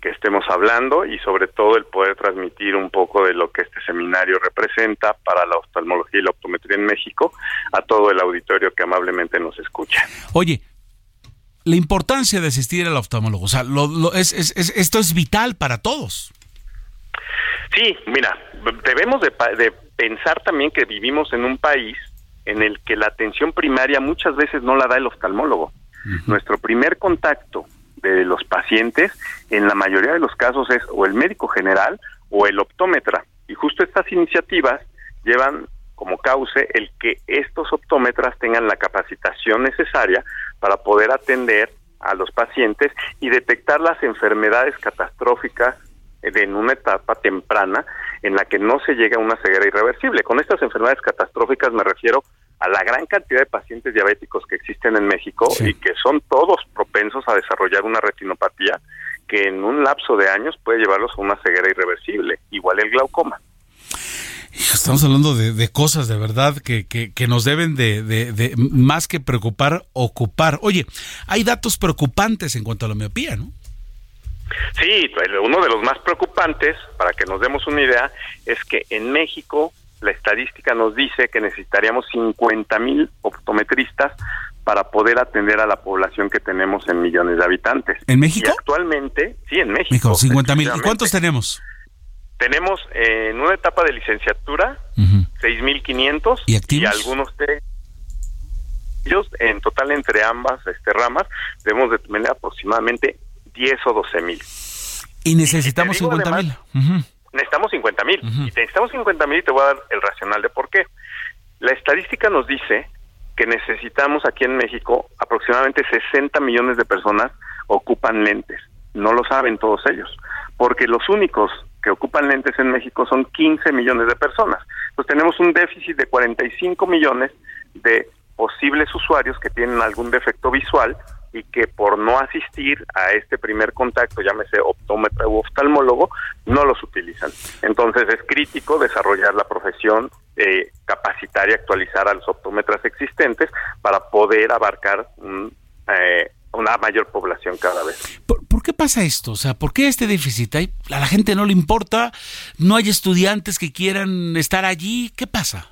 que estemos hablando y sobre todo el poder transmitir un poco de lo que este seminario representa para la oftalmología y la optometría en México a todo el auditorio que amablemente nos escucha. Oye, la importancia de asistir al oftalmólogo, o sea, lo, es, es, esto es vital para todos. Sí, mira, debemos de, de pensar también que vivimos en un país en el que la atención primaria muchas veces no la da el oftalmólogo. Nuestro primer contacto de los pacientes en la mayoría de los casos es o el médico general o el optómetra. Y justo estas iniciativas llevan como cauce el que estos optómetras tengan la capacitación necesaria para poder atender a los pacientes y detectar las enfermedades catastróficas en una etapa temprana en la que no se llega a una ceguera irreversible. Con estas enfermedades catastróficas me refiero a la gran cantidad de pacientes diabéticos que existen en México y que son todos propensos a desarrollar una retinopatía que en un lapso de años puede llevarlos a una ceguera irreversible, igual el glaucoma. Estamos hablando de, cosas de verdad que, que, nos deben de, de, más que preocupar, ocupar. Oye, hay datos preocupantes en cuanto a la miopía, ¿no? Sí, uno de los más preocupantes, para que nos demos una idea, es que en México la estadística nos dice que necesitaríamos 50 mil optometristas para poder atender a la población que tenemos en millones de habitantes. ¿En México? Y actualmente, sí, en México. 50 mil. ¿Y cuántos tenemos? Tenemos en una etapa de licenciatura uh 6.500 ¿Y, y algunos de ellos, en total entre ambas este, ramas, debemos de tener aproximadamente 10 o 12 mil. Y necesitamos 50 mil. Necesitamos 50 mil. Y necesitamos 50 mil y te voy a dar el racional de por qué. La estadística nos dice que necesitamos aquí en México aproximadamente 60 millones de personas ocupan lentes. No lo saben todos ellos, porque los únicos que ocupan lentes en México son 15 millones de personas. Entonces tenemos un déficit de 45 millones de posibles usuarios que tienen algún defecto visual y que por no asistir a este primer contacto, llámese optómetra u oftalmólogo, no los utilizan. Entonces es crítico desarrollar la profesión, eh, capacitar y actualizar a los optómetras existentes para poder abarcar eh, una mayor población cada vez. ¿Por, ¿Por, qué pasa esto? O sea, ¿por qué este déficit? ¿A la gente no le importa? ¿No hay estudiantes que quieran estar allí? ¿Qué pasa?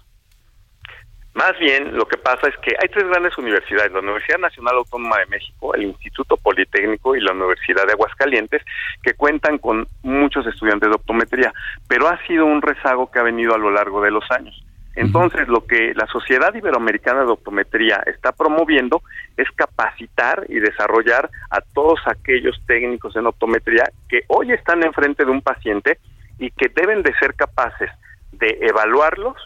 Más bien, lo que pasa es que hay tres grandes universidades, la Universidad Nacional Autónoma de México, el Instituto Politécnico y la Universidad de Aguascalientes, que cuentan con muchos estudiantes de optometría, pero ha sido un rezago que ha venido a lo largo de los años. Entonces, lo que la Sociedad Iberoamericana de Optometría está promoviendo es capacitar y desarrollar a todos aquellos técnicos en optometría que hoy están enfrente de un paciente y que deben de ser capaces de evaluarlos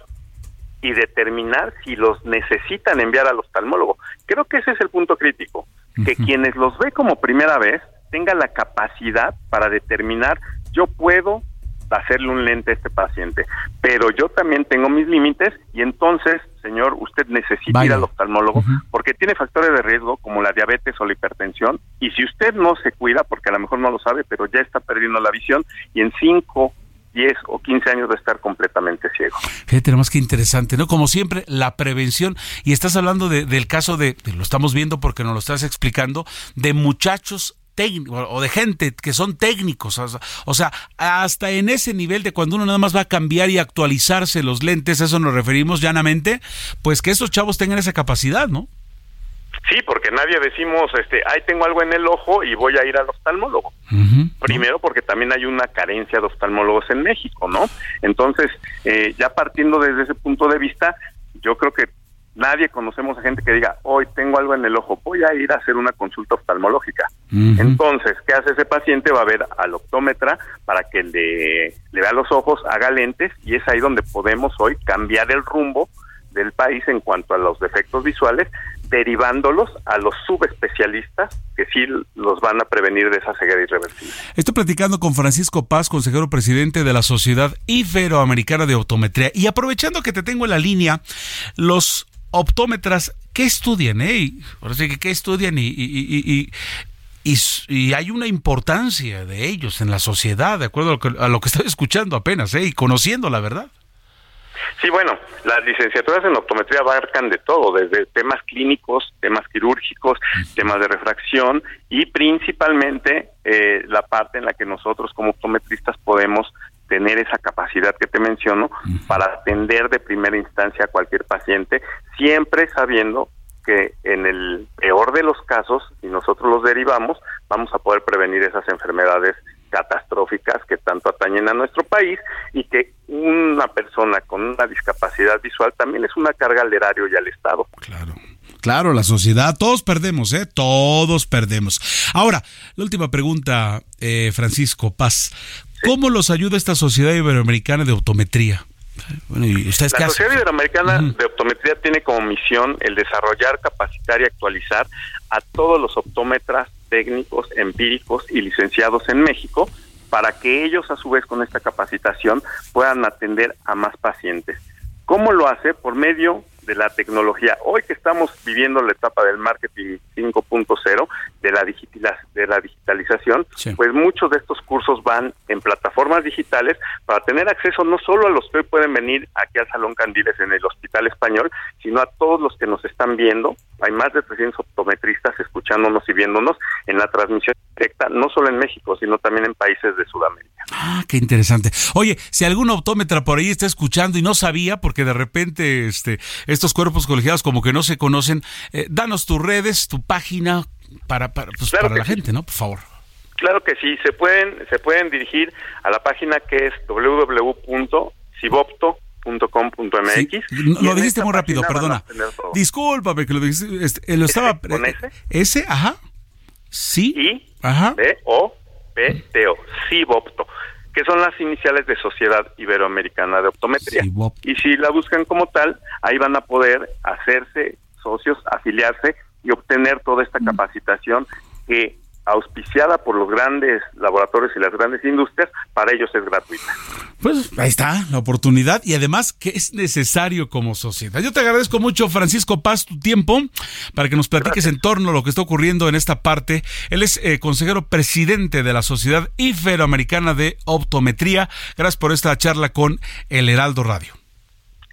y determinar si los necesitan enviar al oftalmólogo. Creo que ese es el punto crítico, que quienes los ve como primera vez tengan la capacidad para determinar yo puedo hacerle un lente a este paciente, pero yo también tengo mis límites y entonces, señor, usted necesita ir al oftalmólogo porque tiene factores de riesgo como la diabetes o la hipertensión y si usted no se cuida, porque a lo mejor no lo sabe, pero ya está perdiendo la visión y en cinco 10 o 15 años de estar completamente ciego. Fíjate, más que interesante, ¿no? Como siempre, la prevención, y estás hablando del caso de, lo estamos viendo porque nos lo estás explicando, de muchachos técnicos o de gente que son técnicos, o sea, hasta en ese nivel de cuando uno nada más va a cambiar y actualizarse los lentes, eso nos referimos llanamente, pues que esos chavos tengan esa capacidad, ¿no? Sí, porque nadie decimos, este, ahí tengo algo en el ojo y voy a ir al oftalmólogo. Primero porque también hay una carencia de oftalmólogos en México, ¿no? Entonces, eh, ya partiendo desde ese punto de vista, yo creo que nadie conocemos a gente que diga, hoy tengo algo en el ojo, voy a ir a hacer una consulta oftalmológica. Entonces, ¿qué hace ese paciente? Va a ver al optómetra para que le, le vea los ojos, haga lentes y es ahí donde podemos hoy cambiar el rumbo del país en cuanto a los defectos visuales, derivándolos a los subespecialistas que sí los van a prevenir de esa ceguera irreversible. Estoy platicando con Francisco Paz, consejero presidente de la Sociedad Iberoamericana de Optometría. Y aprovechando que te tengo en la línea, los optómetras, ¿qué estudian? Eh? Que qué estudian y, y, y, hay una importancia de ellos en la sociedad, de acuerdo a lo que, a lo que estoy escuchando apenas, ¿eh? y conociendo la verdad. Sí, bueno, las licenciaturas en optometría abarcan de todo, desde temas clínicos, temas quirúrgicos, temas de refracción y principalmente eh, la parte en la que nosotros como optometristas podemos tener esa capacidad que te menciono para atender de primera instancia a cualquier paciente, siempre sabiendo que en el peor de los casos, si nosotros los derivamos, vamos a poder prevenir esas enfermedades catastróficas que tanto atañen a nuestro país y que una persona con una discapacidad visual también es una carga al erario y al Estado. Claro. Claro, la sociedad, todos perdemos, ¿eh? Todos perdemos. Ahora, la última pregunta, eh, Francisco Paz. ¿Cómo los ayuda esta Sociedad Iberoamericana de Optometría? la Sociedad Iberoamericana de Optometría tiene como misión el desarrollar, capacitar y actualizar a todos los optómetras técnicos, empíricos y licenciados en México para que ellos a su vez con esta capacitación puedan atender a más pacientes. ¿Cómo lo hace? Por medio de la tecnología. Hoy que estamos viviendo la etapa del marketing 5.0, de la de la digitalización, pues muchos de estos cursos van en plataformas digitales para tener acceso no solo a los que hoy pueden venir aquí al Salón Candiles en el Hospital Español, sino a todos los que nos están viendo. Hay más de 300 optometristas escuchándonos y viéndonos en la transmisión directa, no solo en México, sino también en países de Sudamérica. Ah, qué interesante. Oye, si algún optómetra por ahí está escuchando y no sabía, porque de repente este estos cuerpos colegiados como que no se conocen, eh, danos tus redes, tu página para, para, pues, para la gente, ¿no? Por favor. Claro que sí, se pueden, se pueden dirigir a la página que es www.cibopto.com.mx. lo dijiste muy rápido, perdona. Discúlpame que lo dijiste. Este, lo estaba. ¿Con S? S, ajá. Sí. I, ajá. B, O, P, T, O. Cibopto que son las iniciales de Sociedad Iberoamericana de Optometría. y si la buscan como tal, ahí van a poder hacerse socios, afiliarse y obtener toda esta mm. capacitación que auspiciada por los grandes laboratorios y las grandes industrias, para ellos es gratuita. Pues ahí está la oportunidad y además que es necesario como sociedad. Yo te agradezco mucho, Francisco Paz, tu tiempo para que nos platiques en torno a lo que está ocurriendo en esta parte. Él es eh, consejero presidente de la Sociedad Iberoamericana de Optometría. Gracias por esta charla con El Heraldo Radio.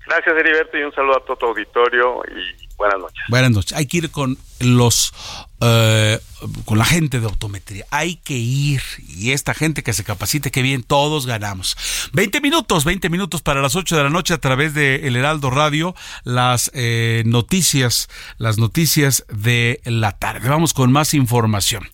Gracias, Heriberto, y un saludo a todo tu auditorio y buenas noches. Buenas noches. Hay que ir con los eh, con la gente de optometría. Hay que ir y esta gente que se capacite, que bien, todos ganamos. 20 minutos, 20 minutos para las 8 de la noche a través de El Heraldo Radio, las eh, noticias, las noticias de la tarde. Vamos con más información.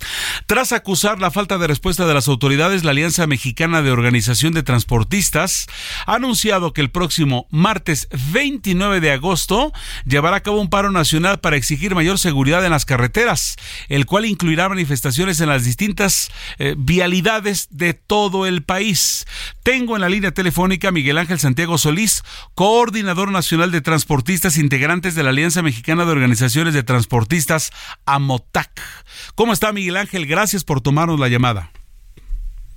Tras acusar la falta de respuesta de las autoridades, la Alianza Mexicana de Organización de Transportistas ha anunciado que el próximo martes 29 de agosto llevará a cabo un paro nacional para exigir mayor seguridad en las carreteras el cual incluirá manifestaciones en las distintas eh, vialidades de todo el país. Tengo en la línea telefónica a Miguel Ángel Santiago Solís, coordinador nacional de transportistas integrantes de la Alianza Mexicana de Organizaciones de Transportistas, AMOTAC. ¿Cómo está Miguel Ángel? Gracias por tomarnos la llamada.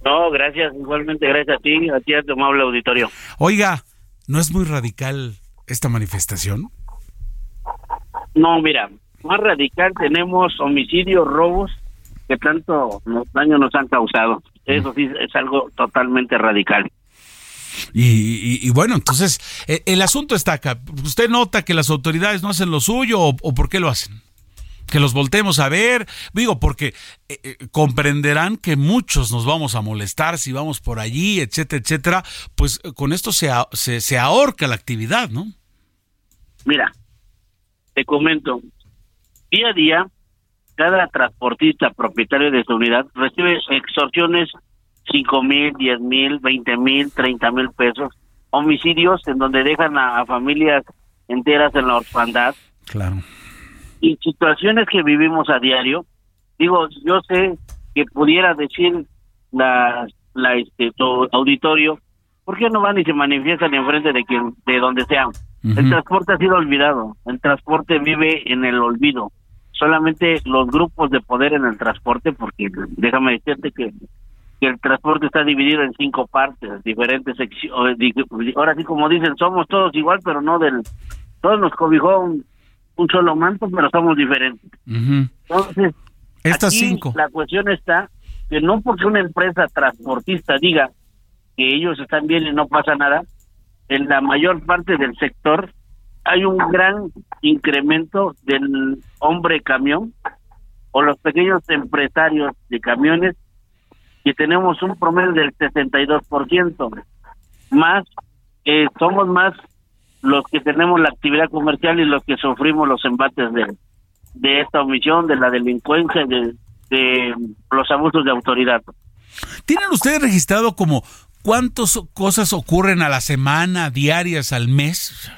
No, gracias, igualmente gracias a ti, a ti a tu amable auditorio. Oiga, ¿no es muy radical esta manifestación? No, mira, más radical tenemos homicidios, robos, que tanto daño nos han causado. Eso sí es algo totalmente radical. Y, bueno, entonces e, el, asunto está acá. ¿Usted nota que las autoridades no hacen lo suyo o, por qué lo hacen? Que los voltemos a ver. Digo, porque eh, eh, comprenderán que muchos nos vamos a molestar si vamos por allí, etcétera, etcétera. Pues eh, con esto se, se, se ahorca la actividad, ¿no? Mira, te comento. Día a día, cada transportista propietario de su unidad recibe extorsiones cinco mil, diez mil, veinte mil, treinta mil pesos, homicidios en donde dejan a, familias enteras en la orfandad. Claro. Y situaciones que vivimos a diario. Digo, yo sé que pudiera decir la, la este auditorio, ¿por qué no van y se manifiestan enfrente de quien, de donde sean? El transporte ha sido olvidado, el transporte vive en el olvido. Solamente los grupos de poder en el transporte, porque déjame decirte que que el transporte está dividido en cinco partes, diferentes secciones. Ahora sí, como dicen, somos todos igual, pero no del. Todos nos cobijó un, solo manto, pero somos diferentes. Entonces, estas cinco. La cuestión está que no porque una empresa transportista diga que ellos están bien y no pasa nada, en la mayor parte del sector hay un gran incremento del hombre camión o los pequeños empresarios de camiones y tenemos un promedio del 62%. Más, eh, somos más los que tenemos la actividad comercial y los que sufrimos los embates de, de esta omisión, de la delincuencia, de, de los abusos de autoridad. ¿Tienen ustedes registrado como cuántas cosas ocurren a la semana, diarias, al mes?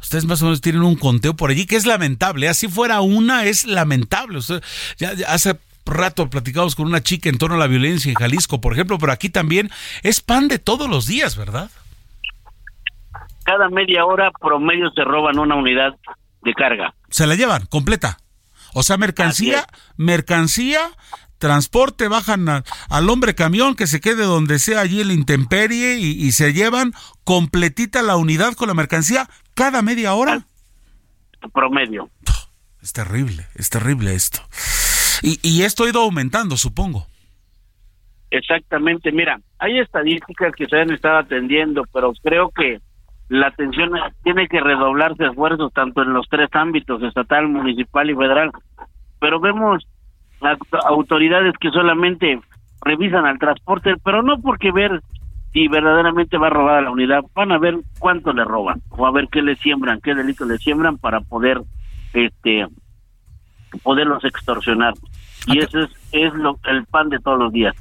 Ustedes más o menos tienen un conteo por allí que es lamentable. Así fuera una, es lamentable. Usted, ya, ya hace rato platicamos con una chica en torno a la violencia en Jalisco, por ejemplo, pero aquí también es pan de todos los días, ¿verdad? Cada media hora promedio se roban una unidad de carga. Se la llevan completa. O sea, mercancía, mercancía, transporte, bajan al hombre camión que se quede donde sea allí en la intemperie y, se llevan completita la unidad con la mercancía cada media hora. Promedio. Es terrible, es terrible esto. Y, y esto ha ido aumentando, supongo. Exactamente, mira, hay estadísticas que se han estado atendiendo, pero creo que la atención tiene que redoblarse esfuerzos tanto en los tres ámbitos, estatal, municipal y federal. Pero vemos autoridades que solamente revisan al transporte, pero no porque ver si verdaderamente va a robar a la unidad, van a ver cuánto le roban o a ver qué le siembran, qué delito le siembran para poder este poderlos extorsionar. Y eso es, es lo, el pan de todos los días.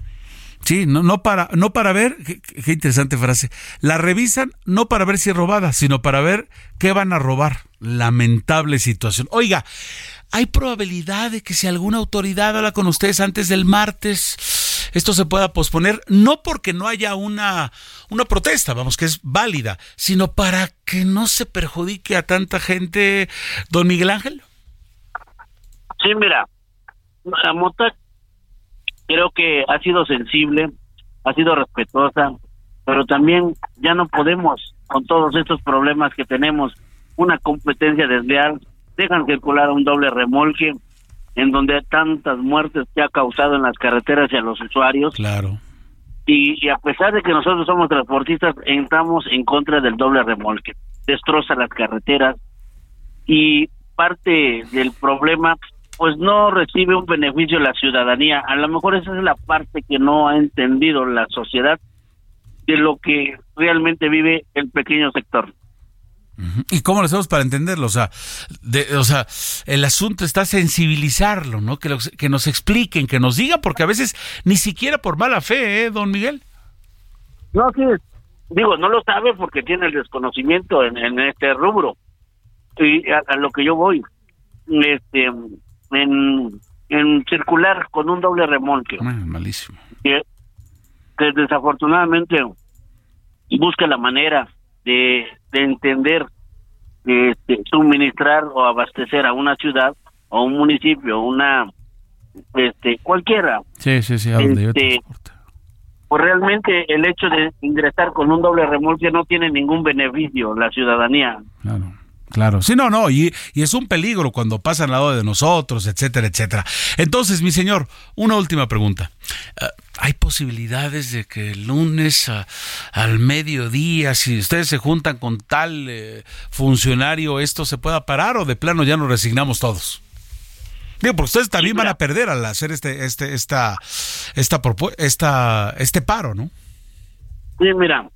Sí, no, no para, no para ver, qué, interesante frase. La revisan no para ver si es robada, sino para ver qué van a robar. Lamentable situación. Oiga, ¿hay probabilidad de que si alguna autoridad habla con ustedes antes del martes, esto se pueda posponer? No porque no haya una, una protesta, vamos, que es válida, sino para que no se perjudique a tanta gente, don Miguel Ángel. Sí, mira, Mota creo que ha sido sensible, ha sido respetuosa, pero también ya no podemos, con todos estos problemas que tenemos, una competencia desleal, dejan circular un doble remolque en donde tantas muertes que ha causado en las carreteras y a los usuarios. Claro. Y, y a pesar de que nosotros somos transportistas, entramos en contra del doble remolque. Destroza las carreteras y parte del problema pues no recibe un beneficio la ciudadanía. A lo mejor esa es la parte que no ha entendido la sociedad de lo que realmente vive el pequeño sector. ¿Y cómo lo hacemos para entenderlo? O sea, o sea, el asunto está sensibilizarlo, ¿no? Que, que nos expliquen, que nos digan, porque a veces ni siquiera por mala fe, ¿eh, don Miguel? No, sí, digo, no lo sabe porque tiene el desconocimiento en, este rubro. Y a, a, lo que yo voy, este, en, en circular con un doble remolque. Ah, malísimo. Que, desafortunadamente busca la manera de, de entender, este, suministrar o abastecer a una ciudad o un municipio, una, este, cualquiera. Sí, sí, sí, a donde este, Pues realmente el hecho de ingresar con un doble remolque no tiene ningún beneficio la ciudadanía. Claro. Claro, sí, no, no, y, y, es un peligro cuando pasan al lado de nosotros, etcétera, etcétera. Entonces, mi señor, una última pregunta. Uh, ¿Hay posibilidades de que el lunes a, al mediodía, si ustedes se juntan con tal eh, funcionario, esto se pueda parar o de plano ya nos resignamos todos? Digo, porque ustedes también van a perder al hacer este, este, esta, esta, esta, este paro, ¿no? Sí, mira,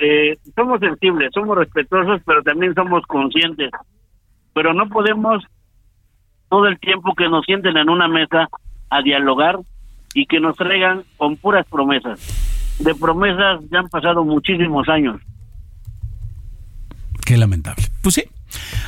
eh, somos sensibles, somos respetuosos, pero también somos conscientes. Pero no podemos todo el tiempo que nos sienten en una mesa a dialogar y que nos traigan con puras promesas. De promesas ya han pasado muchísimos años. Qué lamentable. Pues sí,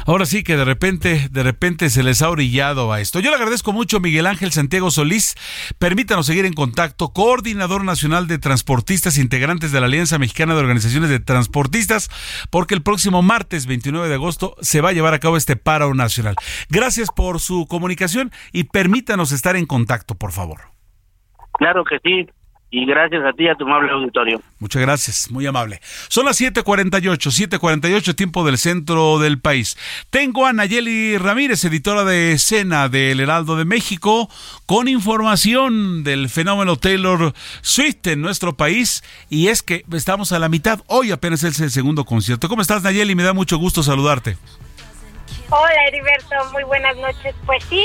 Ahora sí que de repente, de repente se les ha orillado a esto. Yo le agradezco mucho a Miguel Ángel Santiago Solís. Permítanos seguir en contacto. Coordinador Nacional de Transportistas, integrantes de la Alianza Mexicana de Organizaciones de Transportistas, porque el próximo martes 29 de agosto se va a llevar a cabo este paro nacional. Gracias por su comunicación y permítanos estar en contacto, por favor. Claro que sí y gracias a ti a tu amable auditorio. Muchas gracias, muy amable. Son las 7:48, 7:48 tiempo del centro del país. Tengo a Nayeli Ramírez, editora de escena del Heraldo de México, con información del fenómeno Taylor Swift en nuestro país y es que estamos a la mitad. Hoy apenas es el segundo concierto. ¿Cómo estás, Nayeli? Me da mucho gusto saludarte. Hola, Heriberto. Muy buenas noches. Pues sí,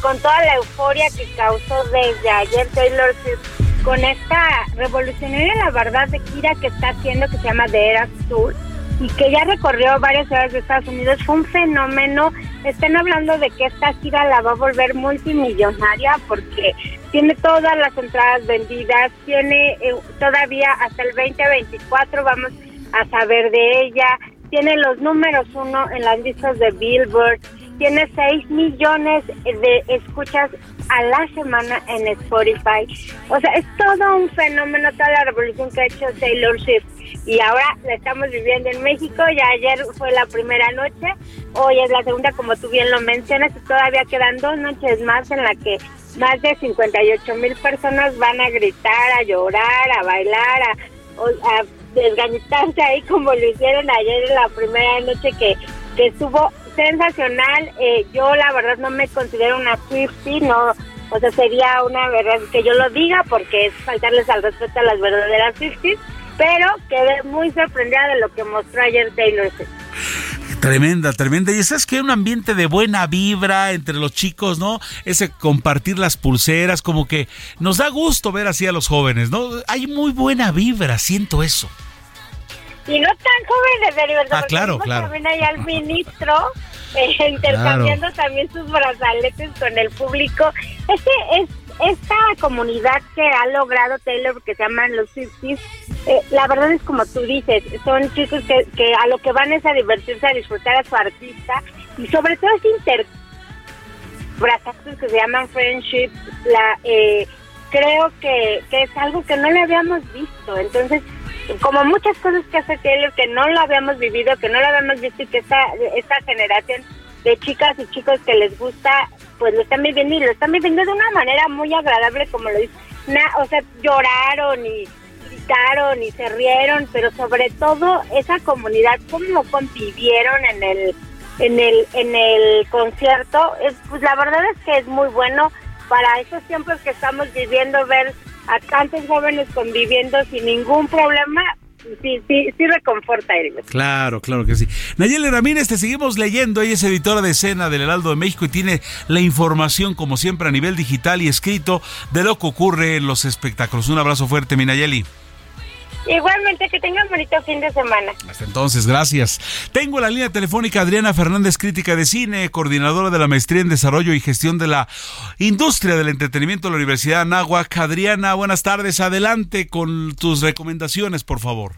con toda la euforia que causó desde ayer Taylor Swift con esta revolucionaria, la verdad, de gira que está haciendo, que se llama The Eras Tour, y que ya recorrió varias ciudades de Estados Unidos, fue un fenómeno. Están hablando de que esta gira la va a volver multimillonaria porque tiene todas las entradas vendidas, tiene eh, todavía hasta el 2024, vamos a saber de ella, tiene los números uno en las listas de Billboard, tiene 6 millones de escuchas a la semana en Spotify. O sea, es todo un fenómeno, toda la revolución que ha hecho Taylor Swift. Y ahora la estamos viviendo en México. Ya ayer fue la primera noche, hoy es la segunda, como tú bien lo mencionas, y todavía quedan dos noches más en la que más de 58 mil personas van a gritar, a llorar, a bailar, a, a desgañitarse ahí como lo hicieron ayer en la primera noche que, que estuvo sensacional. Eh, yo la verdad no me considero una Swiftie, no, o sea, sería una verdad que yo lo diga porque es faltarles al respeto a las verdaderas Swifties, pero quedé muy sorprendida de lo que mostró ayer Taylor. Tremenda, tremenda. Y sabes que un ambiente de buena vibra entre los chicos, ¿no? Ese compartir las pulseras, como que nos da gusto ver así a los jóvenes, ¿no? Hay muy buena vibra, siento eso y no tan jóvenes de libertad. Ah, claro, claro. También hay al ministro *laughs* eh, intercambiando también sus brazaletes con el público. Este es esta comunidad que ha logrado Taylor, que se llaman los 50 eh, la verdad es como tú dices, son chicos que, que a lo que van es a divertirse, a disfrutar a su artista y sobre todo es inter brazaletes que se llaman friendship, la eh, creo que, que es algo que no le habíamos visto, entonces como muchas cosas que hace Taylor que no lo habíamos vivido, que no lo habíamos visto y que esta, esta generación de chicas y chicos que les gusta, pues lo están viviendo y lo están viviendo de una manera muy agradable, como lo dice. o sea, lloraron y gritaron y se rieron, pero sobre todo esa comunidad, cómo convivieron en el en el en el concierto, es, pues la verdad es que es muy bueno para esos tiempos que estamos viviendo ver a tantos jóvenes conviviendo sin ningún problema, sí, sí, sí reconforta, Eric. Claro, claro que sí. Nayeli Ramírez, te seguimos leyendo. Ella es editora de escena del Heraldo de México y tiene la información, como siempre, a nivel digital y escrito de lo que ocurre en los espectáculos. Un abrazo fuerte, mi Nayeli. Igualmente, que tengan bonito fin de semana. Hasta entonces, gracias. Tengo la línea telefónica Adriana Fernández, crítica de cine, coordinadora de la maestría en desarrollo y gestión de la industria del entretenimiento de la Universidad de Anáhuac. Adriana, buenas tardes. Adelante con tus recomendaciones, por favor.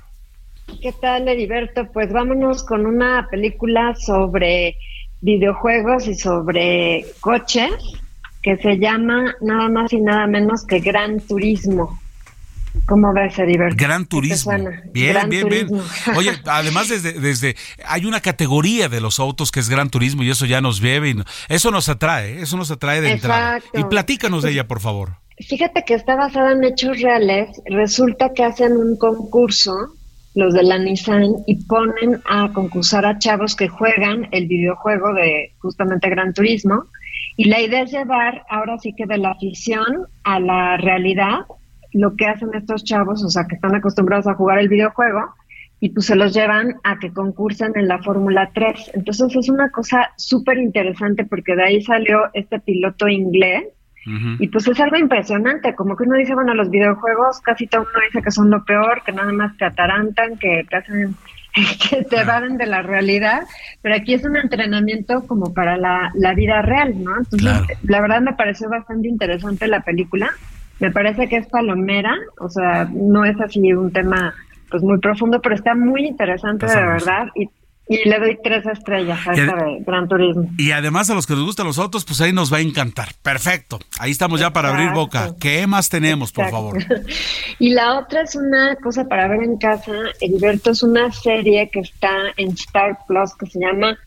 ¿Qué tal, Heriberto? Pues vámonos con una película sobre videojuegos y sobre coches que se llama nada más y nada menos que Gran Turismo. ¿Cómo ves, Heriberto? Gran turismo. Bien, bien, bien. *laughs* Oye, además desde, desde hay una categoría de los autos que es gran turismo y eso ya nos bebe y eso nos atrae, eso nos atrae de entrada. Y platícanos de ella, por favor. Fíjate que está basada en hechos reales. Resulta que hacen un concurso los de la Nissan, y ponen a concursar a chavos que juegan el videojuego de justamente Gran Turismo. Y la idea es llevar ahora sí que de la afición a la realidad lo que hacen estos chavos, o sea, que están acostumbrados a jugar el videojuego, y pues se los llevan a que concursen en la Fórmula 3. Entonces es una cosa súper interesante porque de ahí salió este piloto inglés y pues es algo impresionante, como que uno dice, bueno, los videojuegos casi todo uno dice que son lo peor, que nada más te atarantan, que te hacen *laughs* que te van de la realidad, pero aquí es un entrenamiento como para la, la vida real, ¿no? Entonces, la verdad me pareció bastante interesante la película, me parece que es palomera, o sea, no es así un tema pues muy profundo, pero está muy interesante de verdad y y le doy tres estrellas a esta de Gran Turismo. Y además a los que les gustan los autos, pues ahí nos va a encantar. Perfecto. Ahí estamos ya para abrir boca. ¿Qué más tenemos, por favor? *laughs* y la otra es una cosa para ver en casa. Heriberto es una serie que está en Star Plus que se llama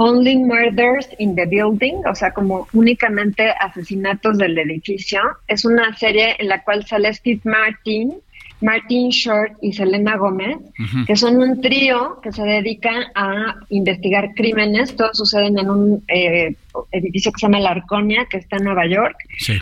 Only Murders in the Building, o sea, como únicamente asesinatos del edificio. Es una serie en la cual sale Steve Martin, Martin Short y Selena Gómez, que son un trío que se dedica a investigar crímenes. Todos suceden en un eh, edificio que se llama La Arconia, que está en Nueva York,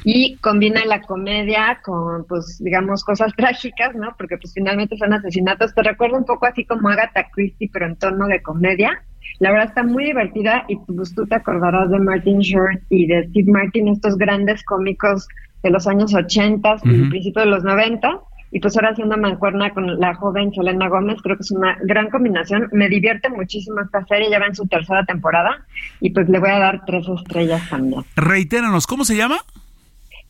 y combina la comedia con, pues, digamos, cosas *laughs* trágicas, ¿no? Porque, pues, finalmente son asesinatos. Te recuerda un poco así como Agatha Christie, pero en tono de comedia. La verdad está muy divertida y pues tú te acordarás de Martin Short y de Steve Martin, estos grandes cómicos de los años 80 y principios de los 90 y pues ahora haciendo mancuerna con la joven Selena Gómez, creo que es una gran combinación. Me divierte muchísimo esta serie, ya va en su tercera temporada y pues le voy a dar tres estrellas también. Reitéranos, ¿cómo se llama?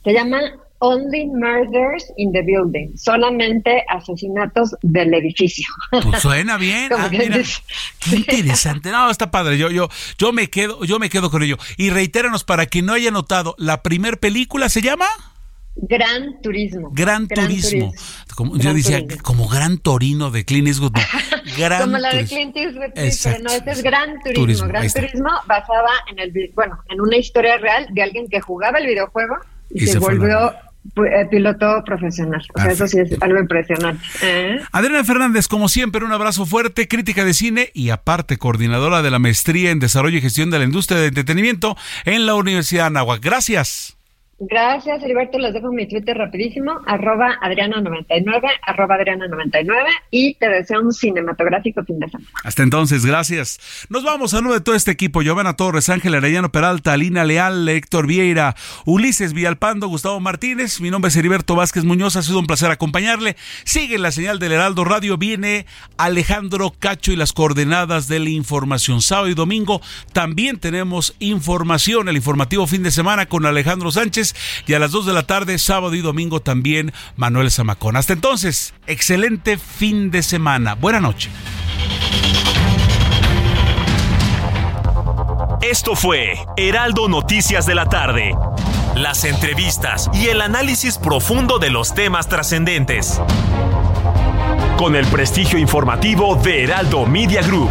Se llama Only Murders in the Building, solamente asesinatos del edificio. Pues *laughs* suena bien. Ah, qué interesante. No, está padre. Yo, yo, yo me quedo, yo me quedo con ello. Y reitéranos para quien no haya notado, la primer película se llama. Gran turismo. Gran, turismo. Como, yo decía, como gran torino de Clint Eastwood. *laughs* Gran como la de Clint Eastwood. no, este es gran turismo. gran turismo basada en el bueno, en una historia real de alguien que jugaba el videojuego y, se, volvió piloto profesional. O sea, eso sí es algo impresionante. ¿eh? Adriana Fernández, como siempre, un abrazo fuerte, crítica de cine y aparte coordinadora de la maestría en desarrollo y gestión de la industria de entretenimiento en la Universidad de Anáhuac. Gracias. Gracias, Heriberto. Les dejo mi Twitter rapidísimo, arroba Adriana99, arroba Adriana99 y te deseo un cinematográfico fin de semana. Hasta entonces, gracias. Nos vamos a nombre de todo este equipo. Giovanna Torres, Ángel Arellano Peralta, Alina Leal, Héctor Vieira, Ulises Villalpando, Gustavo Martínez. Mi nombre es Heriberto Vázquez Muñoz. Ha sido un placer acompañarle. Sigue la señal del Heraldo Radio. Viene Alejandro Cacho y las coordenadas de la información. Sábado y domingo también tenemos información, el informativo fin de semana con Alejandro Sánchez y a las 2 de la tarde, sábado y domingo también Manuel Zamacón. Hasta entonces, excelente fin de semana. Buena noche. Esto fue Heraldo Noticias de la tarde. Las entrevistas y el análisis profundo de los temas trascendentes. Con el prestigio informativo de Heraldo Media Group.